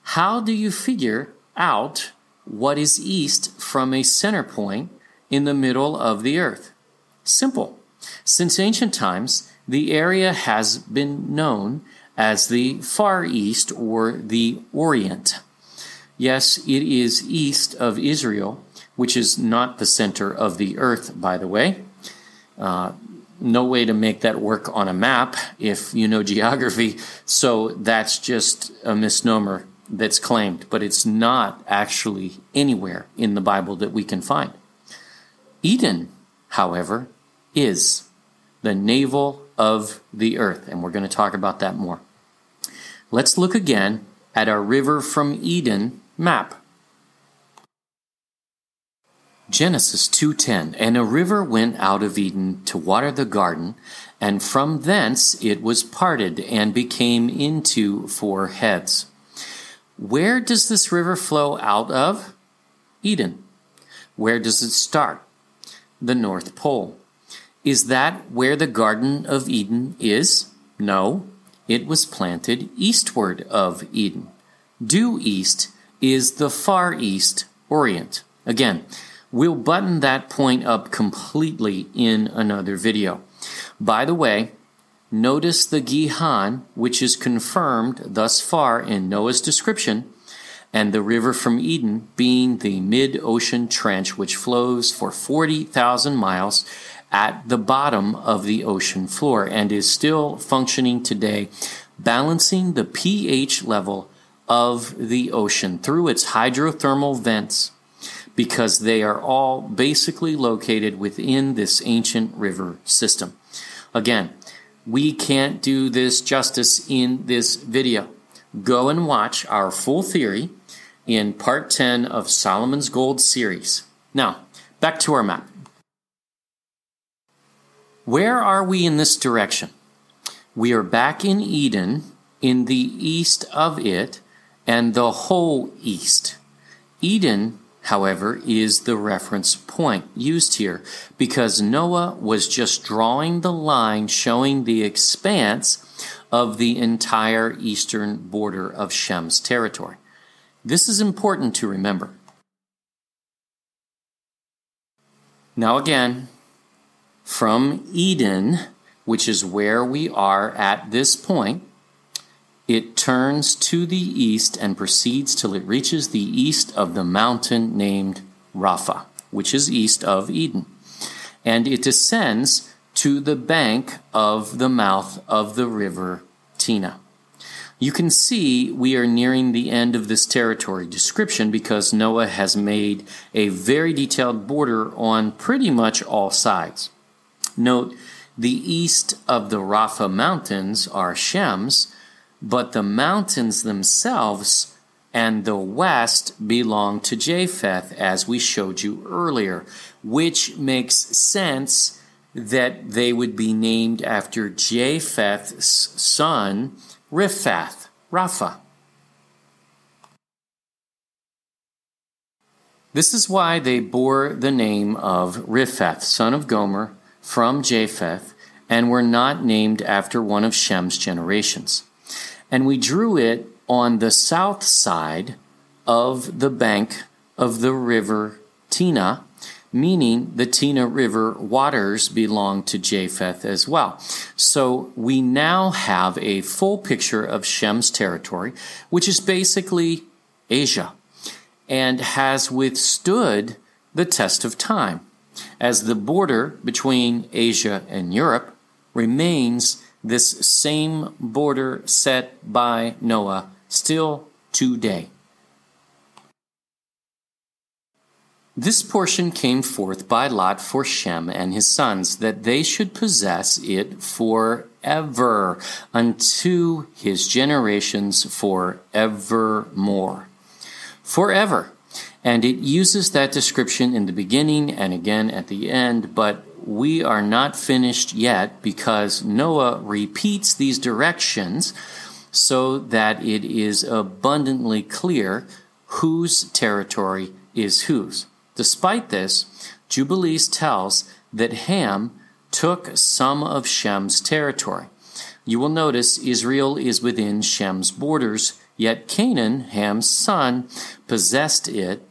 how do you figure out what is east from a center point in the middle of the earth? Simple. Since ancient times, the area has been known as the Far East or the Orient. Yes, it is east of Israel, which is not the center of the earth, by the way. Uh, no way to make that work on a map if you know [LAUGHS] geography, so that's just a misnomer that's claimed, but it's not actually anywhere in the Bible that we can find. Eden, however, is the navel of the earth, and we're going to talk about that more. Let's look again at our river from Eden map. Genesis 2:10 And a river went out of Eden to water the garden and from thence it was parted and became into four heads where does this river flow out of? Eden. Where does it start? The North Pole. Is that where the Garden of Eden is? No, it was planted eastward of Eden. Due east is the Far East Orient. Again, we'll button that point up completely in another video. By the way, Notice the Gihon, which is confirmed thus far in Noah's description, and the river from Eden being the mid ocean trench which flows for 40,000 miles at the bottom of the ocean floor and is still functioning today, balancing the pH level of the ocean through its hydrothermal vents because they are all basically located within this ancient river system. Again, we can't do this justice in this video. Go and watch our full theory in part 10 of Solomon's Gold series. Now, back to our map. Where are we in this direction? We are back in Eden, in the east of it, and the whole east. Eden however, is the reference point used here because Noah was just drawing the line showing the expanse of the entire eastern border of Shem's territory. This is important to remember. Now, again, from Eden, which is where we are at this point, it turns to the east and proceeds till it reaches the east of the mountain named Rapha, which is east of Eden. And it descends to the bank of the mouth of the river Tina. You can see we are nearing the end of this territory description because Noah has made a very detailed border on pretty much all sides. Note, the east of the Rapha mountains are Shem's, but the mountains themselves and the west belong to Japheth, as we showed you earlier, which makes sense that they would be named after Japheth's son, Riphath, Rapha. This is why they bore the name of Riphath, son of Gomer, from Japheth, and were not named after one of Shem's generations and we drew it on the south side of the bank of the river Tina, meaning the Tina River waters belong to Japheth as well. So we now have a full picture of Shem's territory, which is basically Asia, and has withstood the test of time, as the border between Asia and Europe remains this same border set by Noah still today. This portion came forth by Lot for Shem and his sons, that they should possess it forever, unto his generations forevermore. Forever. And it uses that description in the beginning and again at the end, but we are not finished yet because Noah repeats these directions so that it is abundantly clear whose territory is whose. Despite this, Jubilees tells that Ham took some of Shem's territory. You will notice Israel is within Shem's borders, yet Canaan, Ham's son, possessed it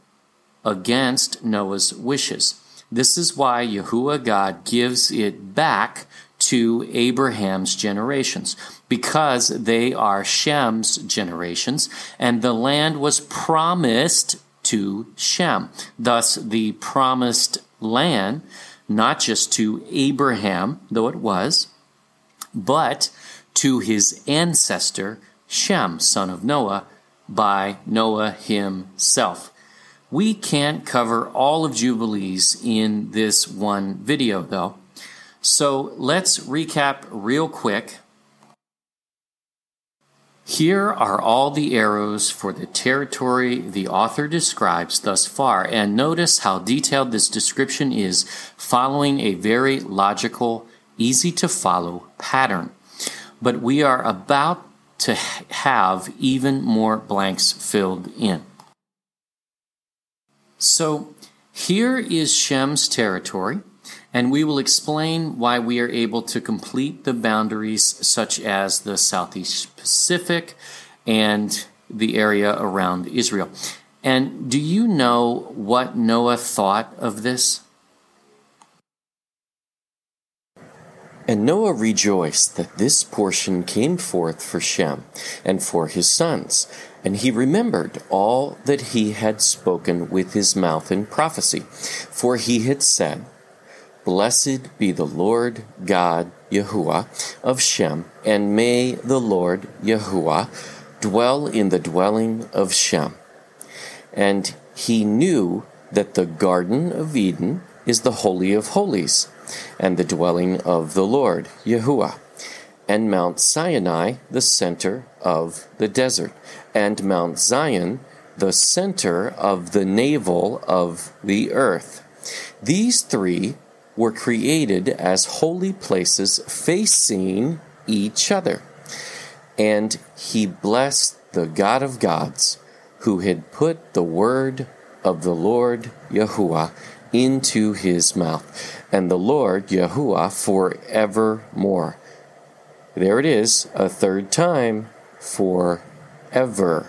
against Noah's wishes. This is why Yahuwah God gives it back to Abraham's generations, because they are Shem's generations, and the land was promised to Shem. Thus, the promised land, not just to Abraham, though it was, but to his ancestor, Shem, son of Noah, by Noah himself. We can't cover all of Jubilees in this one video, though. So let's recap real quick here are all the arrows for the territory the author describes thus far, and notice how detailed this description is, following a very logical, easy to follow pattern. But we are about to have even more blanks filled in. So here is Shem's territory and we will explain why we are able to complete the boundaries such as the Southeast Pacific and the area around Israel. And do you know what Noah thought of this? And Noah rejoiced that this portion came forth for Shem and for his sons, and he remembered all that he had spoken with his mouth in prophecy, for he had said, Blessed be the Lord God Yahuwah of Shem, and may the Lord Yahuwah dwell in the dwelling of Shem. And he knew that the Garden of Eden is the Holy of Holies, and the dwelling of the Lord Yahuwah, and Mount Sinai the center of the desert, and Mount Zion the center of the navel of the earth. These three were created as holy places facing each other. And he blessed the God of gods who had put the word of the Lord Yahuwah into his mouth, and the Lord Yahuwah forevermore. There it is, a third time, forever.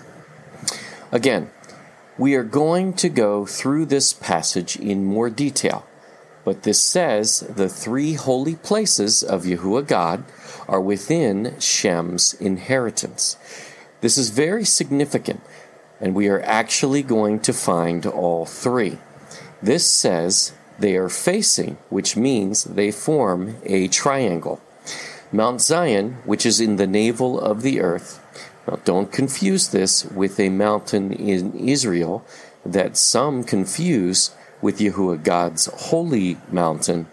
Again, we are going to go through this passage in more detail. But this says the three holy places of Yahuwah God are within Shem's inheritance. This is very significant, and we are actually going to find all three. This says they are facing, which means they form a triangle. Mount Zion, which is in the navel of the earth, now don't confuse this with a mountain in Israel that some confuse with Yahuwah God's holy mountain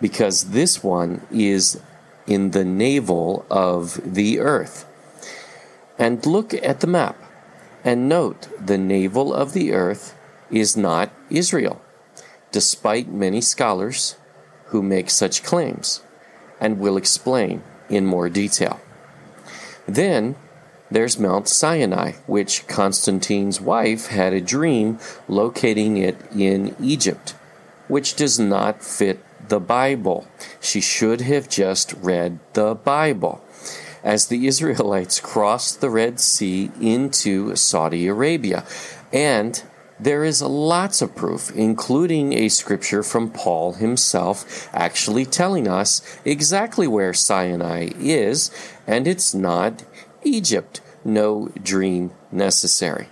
because this one is in the navel of the earth. And look at the map and note the navel of the earth is not Israel, despite many scholars who make such claims, and will explain in more detail. Then there's Mount Sinai, which Constantine's wife had a dream locating it in Egypt, which does not fit the Bible. She should have just read the Bible. As the [LAUGHS] Israelites crossed the Red Sea into Saudi Arabia, and there is lots of proof, including a scripture from Paul himself, actually telling us exactly where Sinai is, and it's not Egypt, no dream necessary.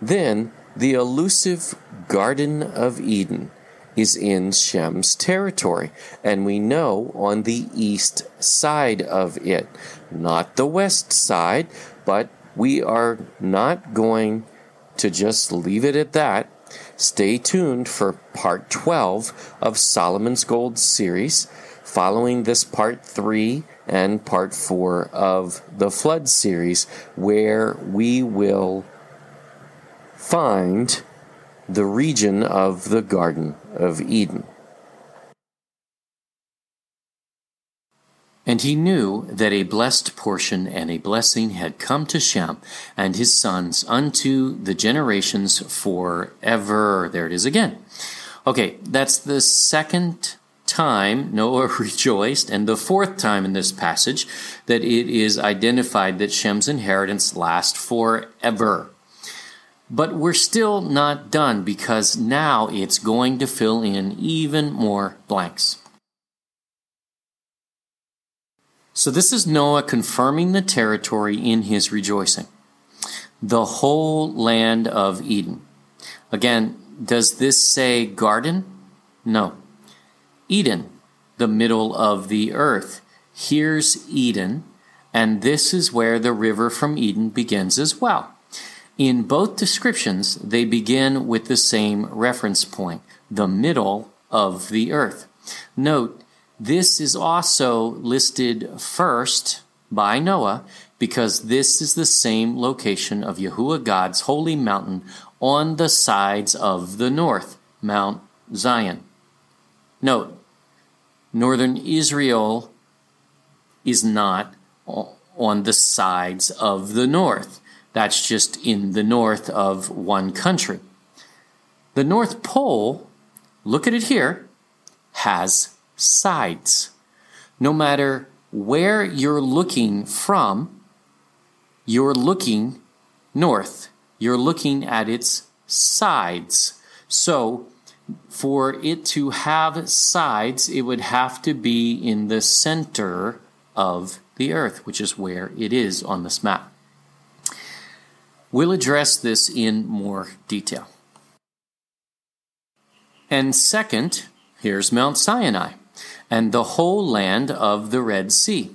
Then the elusive Garden of Eden is in Shem's territory, and we know on the east side of it, not the west side, but we are not going to just leave it at that. Stay tuned for part 12 of Solomon's Gold series. Following this part 3 and part four of the Flood series, where we will find the region of the Garden of Eden. And he knew that a blessed portion and a blessing had come to Shem and his sons unto the generations forever. There it is again. Okay, that's the second time Noah [LAUGHS] rejoiced, and the fourth time in this passage that it is identified that Shem's inheritance lasts forever. But we're still not done because now it's going to fill in even more blanks. So, this is Noah confirming the territory in his rejoicing. The whole land of Eden. Again, does this say garden? No. Eden, the middle of the earth. Here's Eden, and this is where the river from Eden begins as well. In both descriptions, they begin with the same reference point, the middle of the earth. Note, this is also listed first by Noah because this is the same location of Yahuwah God's holy mountain on the sides of the north, Mount Zion. Note, northern Israel is not on the sides of the north. That's just in the north of one country. The North Pole, look at it here, has sides. No matter where you're looking from, you're looking north. You're looking at its sides. So, for it to have sides, it would have to be in the center of the earth, which is where it is on this map. We'll address this in more detail. And second, here's Mount Sinai and the whole land of the Red Sea.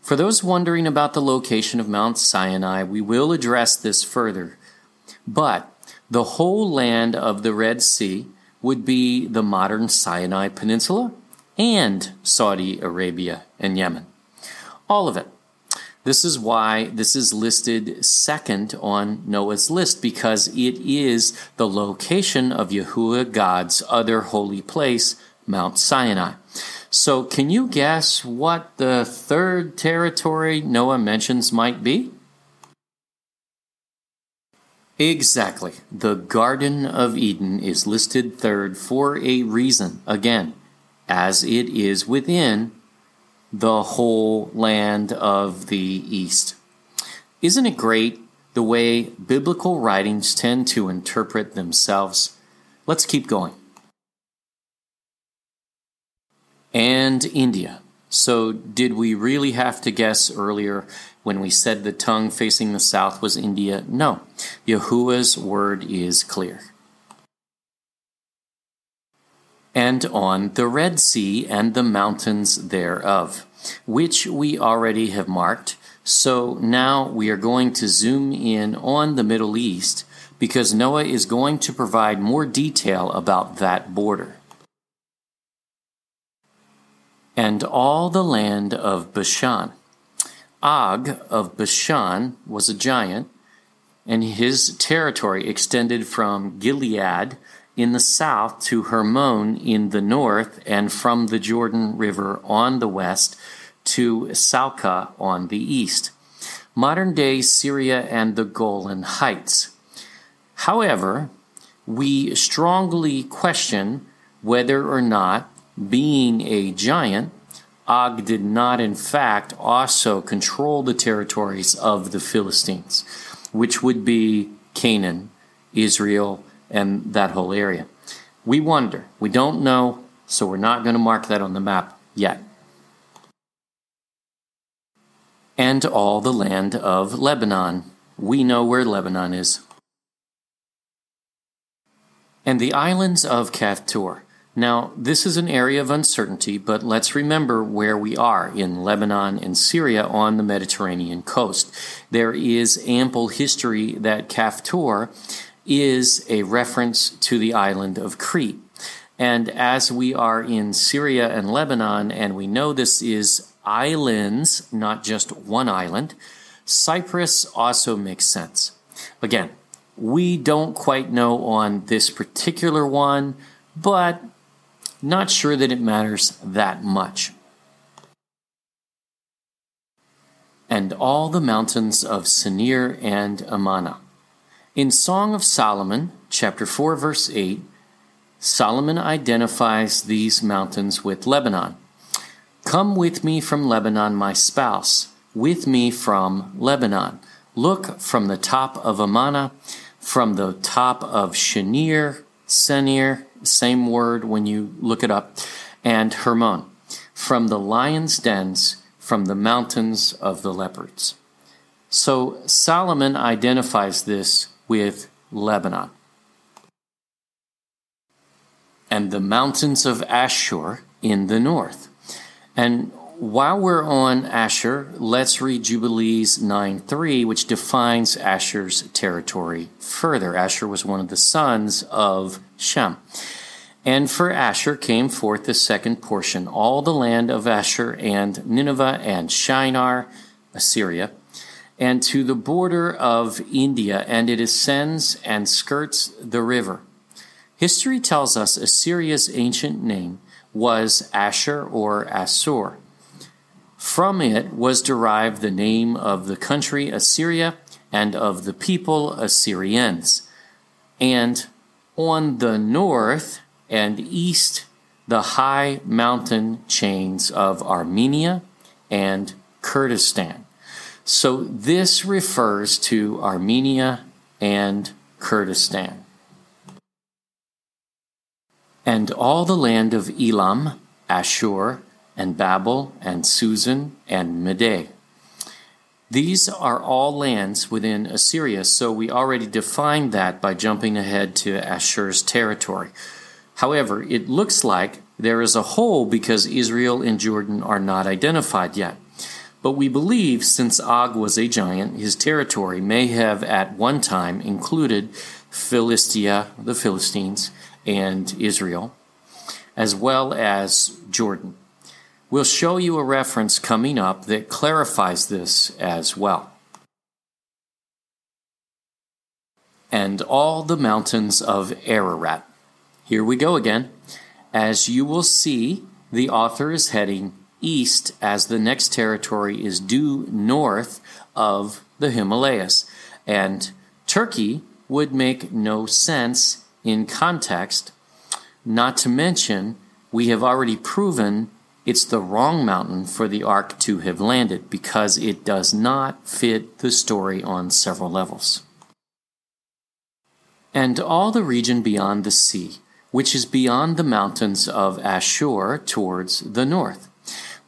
For those wondering about the location of Mount Sinai, we will address this further. But the whole land of the Red Sea would be the modern Sinai Peninsula and Saudi Arabia and Yemen. All of it. This is why this is listed second on Noah's list because it is the location of Yahuwah God's other holy place, Mount Sinai. So, can you guess what the third territory Noah mentions might be? Exactly. The Garden of Eden is listed third for a reason. Again, as it is within the whole land of the East. Isn't it great the way biblical writings tend to interpret themselves? Let's keep going and India. So, did we really have to guess earlier when we said the tongue facing the south was India? No. Yahuwah's word is clear. And on the Red Sea and the mountains thereof, which we already have marked. So now we are going to zoom in on the Middle East because Noah is going to provide more detail about that border and all the land of Bashan. Og of Bashan was a giant, and his territory extended from Gilead in the south to Hermon in the north, and from the Jordan River on the west to Salcah on the east. Modern day Syria and the Golan Heights. However, we strongly question whether or not being a giant, Og did not, in fact, also control the territories of the Philistines, which would be Canaan, Israel, and that whole area. We wonder. We don't know, so we're not going to mark that on the map yet. And all the land of Lebanon. We know where Lebanon is. And the islands of Kaphtor. Now, this is an area of uncertainty, but let's remember where we are in Lebanon and Syria on the Mediterranean coast. There is ample history that Kaphtor is a reference to the island of Crete. And as we are in Syria and Lebanon, and we know this is islands, not just one island, Cyprus also makes sense. Again, We don't quite know on this particular one, but not sure that it matters that much. And all the mountains of Senir and Amana. In Song of Solomon, chapter 4, verse 8, Solomon identifies these mountains with Lebanon. Come with me from Lebanon, my spouse, with me from Lebanon. Look from the top of Amana, from the top of Shenir, Senir, same word when you look it up, and Hermon, from the lion's dens, from the mountains of the leopards. So Solomon identifies this with Lebanon. And the mountains of Ashur in the north. And while we're on Ashur, let's read Jubilees 9:3, which defines Ashur's territory further. Ashur was one of the sons of Shem. And for Ashur came forth the second portion, all the land of Ashur and Nineveh and Shinar, Assyria, and to the border of India, and it ascends and skirts the river. History tells us Assyria's ancient name was Ashur or Assur. From it was derived the name of the country Assyria and of the people Assyrians. And on the north and east, the high mountain chains of Armenia and Kurdistan. So this refers to Armenia and Kurdistan. And all the land of Elam, Ashur, and Babel, and Susan, and Meday. These are all lands within Assyria, so we already defined that by jumping ahead to Ashur's territory. However, it looks like there is a hole because Israel and Jordan are not identified yet. But we believe since Og was a giant, his territory may have at one time included Philistia, the Philistines, and Israel, as well as Jordan. We'll show you a reference coming up that clarifies this as well. And all the mountains of Ararat. Here we go again. As you will see, the author is heading east as the next territory is due north of the Himalayas. And Turkey would make no sense in context, not to mention, we have already proven it's the wrong mountain for the ark to have landed because it does not fit the story on several levels. And all the region beyond the sea, which is beyond the mountains of Ashur towards the north.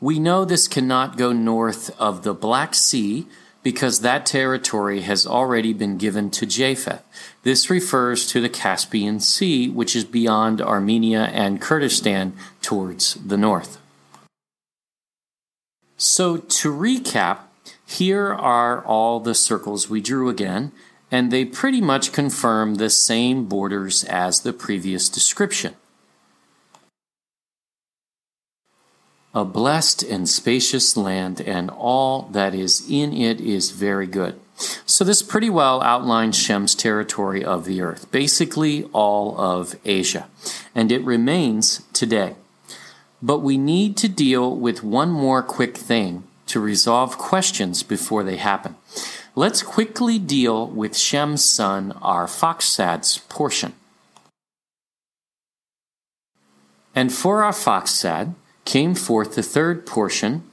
We know this cannot go north of the Black Sea because that territory has already been given to Japheth. This refers to the Caspian Sea, which is beyond Armenia and Kurdistan towards the north. So to recap, here are all the circles we drew again, and they pretty much confirm the same borders as the previous description. A blessed and spacious land, and all that is in it is very good. So, this pretty well outlines Shem's territory of the earth, basically all of Asia, and it remains today. But we need to deal with one more quick thing to resolve questions before they happen. Let's quickly deal with Shem's son, Arphaxad's portion. And for Arphaxad came forth the third portion,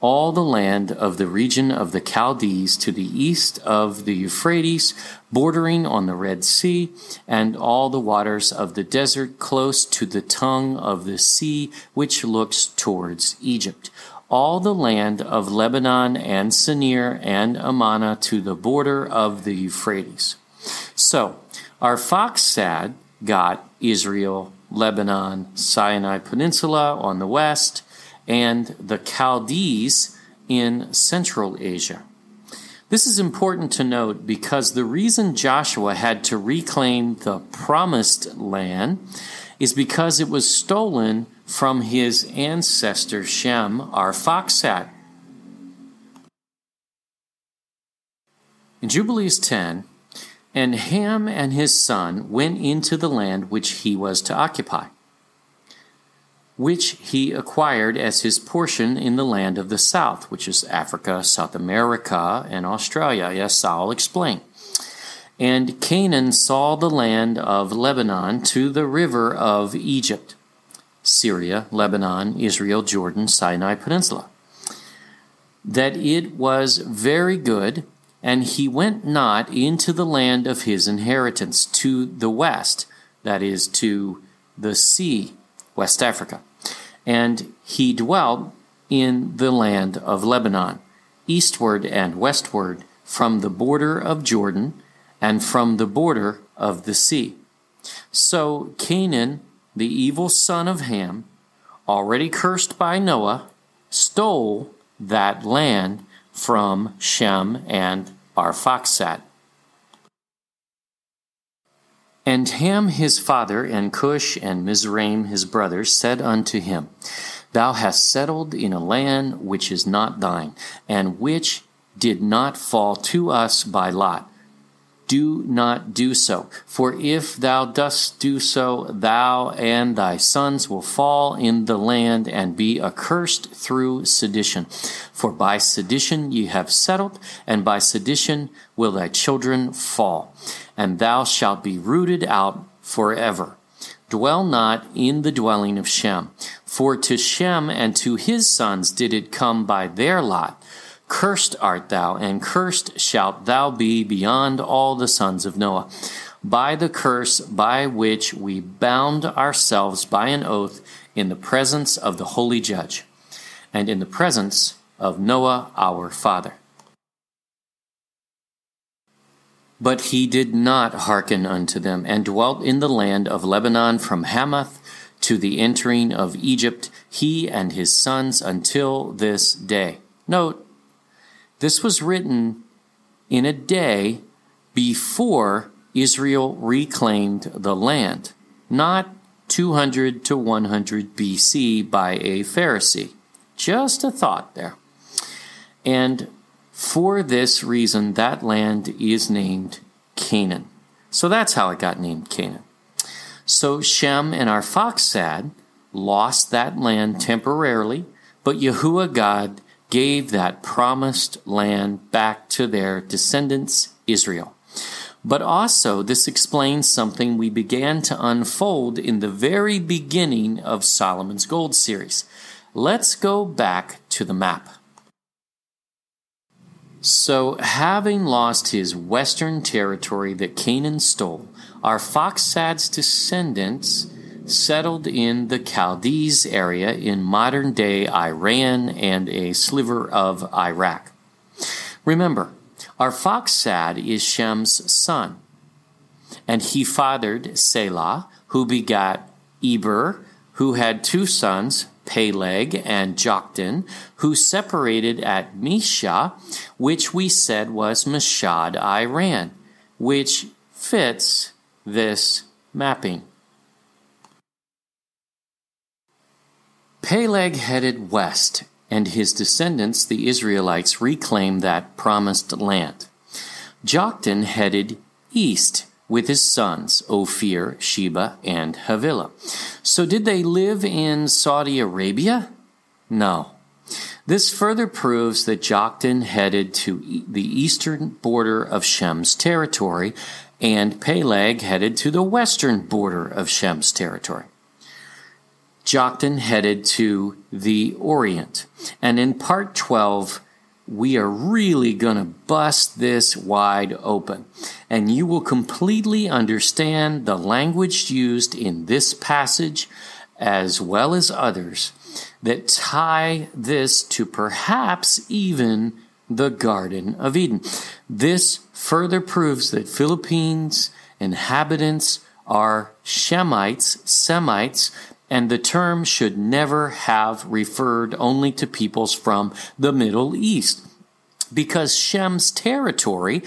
all the land of the region of the Chaldees to the east of the Euphrates, bordering on the Red Sea, and all the waters of the desert close to the tongue of the sea which looks towards Egypt. All the land of Lebanon and Sinir and Amana to the border of the Euphrates. So, Arphaxad got Israel, Lebanon, Sinai Peninsula on the west, and the Chaldees in Central Asia. This is important to note because the reason Joshua had to reclaim the promised land is because it was stolen from his ancestor Shem, Arphaxad. In Jubilees 10, And Ham and his son went into the land which he was to occupy, which he acquired as his portion in the land of the south, which is Africa, South America, and Australia. Yes, I'll explain. And Canaan saw the land of Lebanon to the river of Egypt, Syria, Lebanon, Israel, Jordan, Sinai Peninsula, that it was very good, and he went not into the land of his inheritance to the west, that is, to the sea, West Africa. And he dwelt in the land of Lebanon, eastward and westward from the border of Jordan and from the border of the sea. So Canaan, the evil son of Ham, already cursed by Noah, stole that land from Shem and Arphaxad. And Ham his father, and Cush and Mizraim his brothers, said unto him, Thou hast settled in a land which is not thine, and which did not fall to us by lot do not do so. For if thou dost do so, thou and thy sons will fall in the land and be accursed through sedition. For by sedition ye have settled, and by sedition will thy children fall, and thou shalt be rooted out forever. Dwell not in the dwelling of Shem, for to Shem and to his sons did it come by their lot Cursed art thou, and cursed shalt thou be beyond all the sons of Noah, by the curse by which we bound ourselves by an oath in the presence of the holy judge, and in the presence of Noah our father. But he did not hearken unto them, and dwelt in the land of Lebanon from Hamath to the entering of Egypt, he and his sons until this day. Note, this was written in a day before Israel reclaimed the land, not 200 to 100 BC by a Pharisee. Just a thought there. And for this reason, that land is named Canaan. So that's how it got named Canaan. So Shem and Arphaxad lost that land temporarily, but Yahuwah God gave that promised land back to their descendants, Israel. But also, this explains something we began to unfold in the very beginning of Solomon's Gold series. Let's go back to the map. So, having lost his western territory that Canaan stole, Arphaxad's descendants settled in the Chaldees area in modern day Iran and a sliver of Iraq. Remember, Arphaxad is Shem's son, and he fathered Selah, who begat Eber, who had two sons, Peleg and Joktan, who separated at Mesha, which we said was Mashhad, Iran, which fits this mapping. Peleg headed west, and his descendants, the Israelites, reclaimed that promised land. Joktan headed east with his sons, Ophir, Sheba, and Havilah. So did they live in Saudi Arabia? No. This further proves that Joktan headed to the eastern border of Shem's territory, and Peleg headed to the western border of Shem's territory. Joktan headed to the Orient. And in part 12, we are really going to bust this wide open. And you will completely understand the language used in this passage as well as others that tie this to perhaps even the Garden of Eden. This further proves that Philippines inhabitants are Shemites, Semites, and the term should never have referred only to peoples from the Middle East, because Shem's territory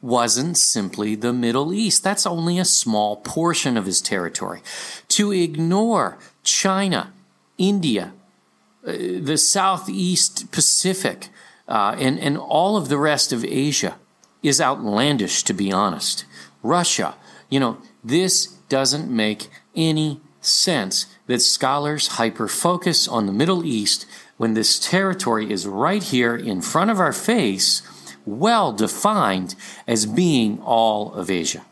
wasn't simply the Middle East. That's only a small portion of his territory. To ignore China, India, uh, the Southeast Pacific, uh, and, and all of the rest of Asia is outlandish, to be honest. Russia. You know, this doesn't make any sense that scholars hyper focus on the Middle East when this territory is right here in front of our face, well defined as being all of Asia.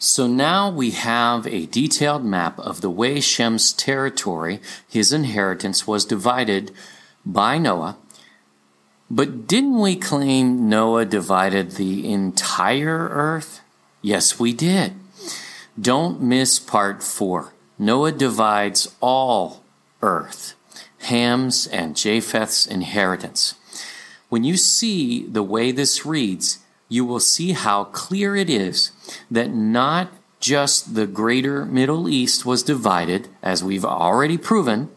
So now we have a detailed map of the way Shem's territory, his inheritance, was divided by Noah. But didn't we claim Noah divided the entire earth? Yes, we did. Don't miss part four. Noah divides all earth, Ham's and Japheth's inheritance. When you see the way this reads, you will see how clear it is that not just the greater Middle East was divided, as we've already proven,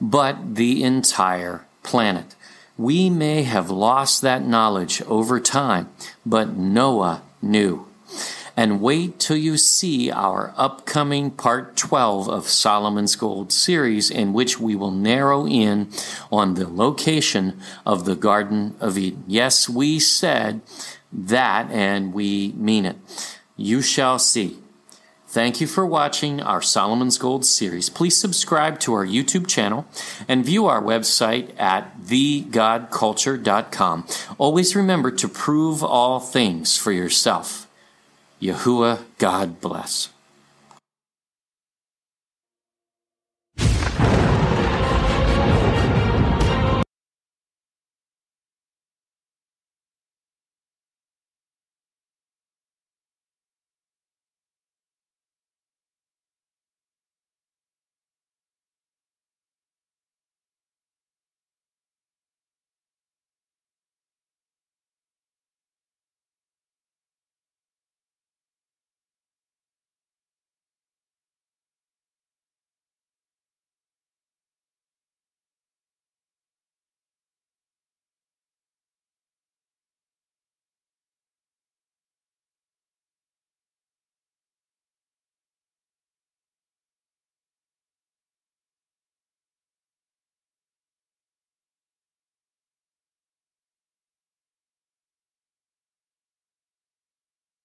but the entire planet. We may have lost that knowledge over time, but Noah knew. And wait till you see our upcoming part 12 of Solomon's Gold series, in which we will narrow in on the location of the Garden of Eden. Yes, we said that and we mean it. You shall see. Thank you for watching our Solomon's Gold series. Please subscribe to our YouTube channel and view our website at thegodculture.com. Always remember to prove all things for yourself. Yahuwah, God bless.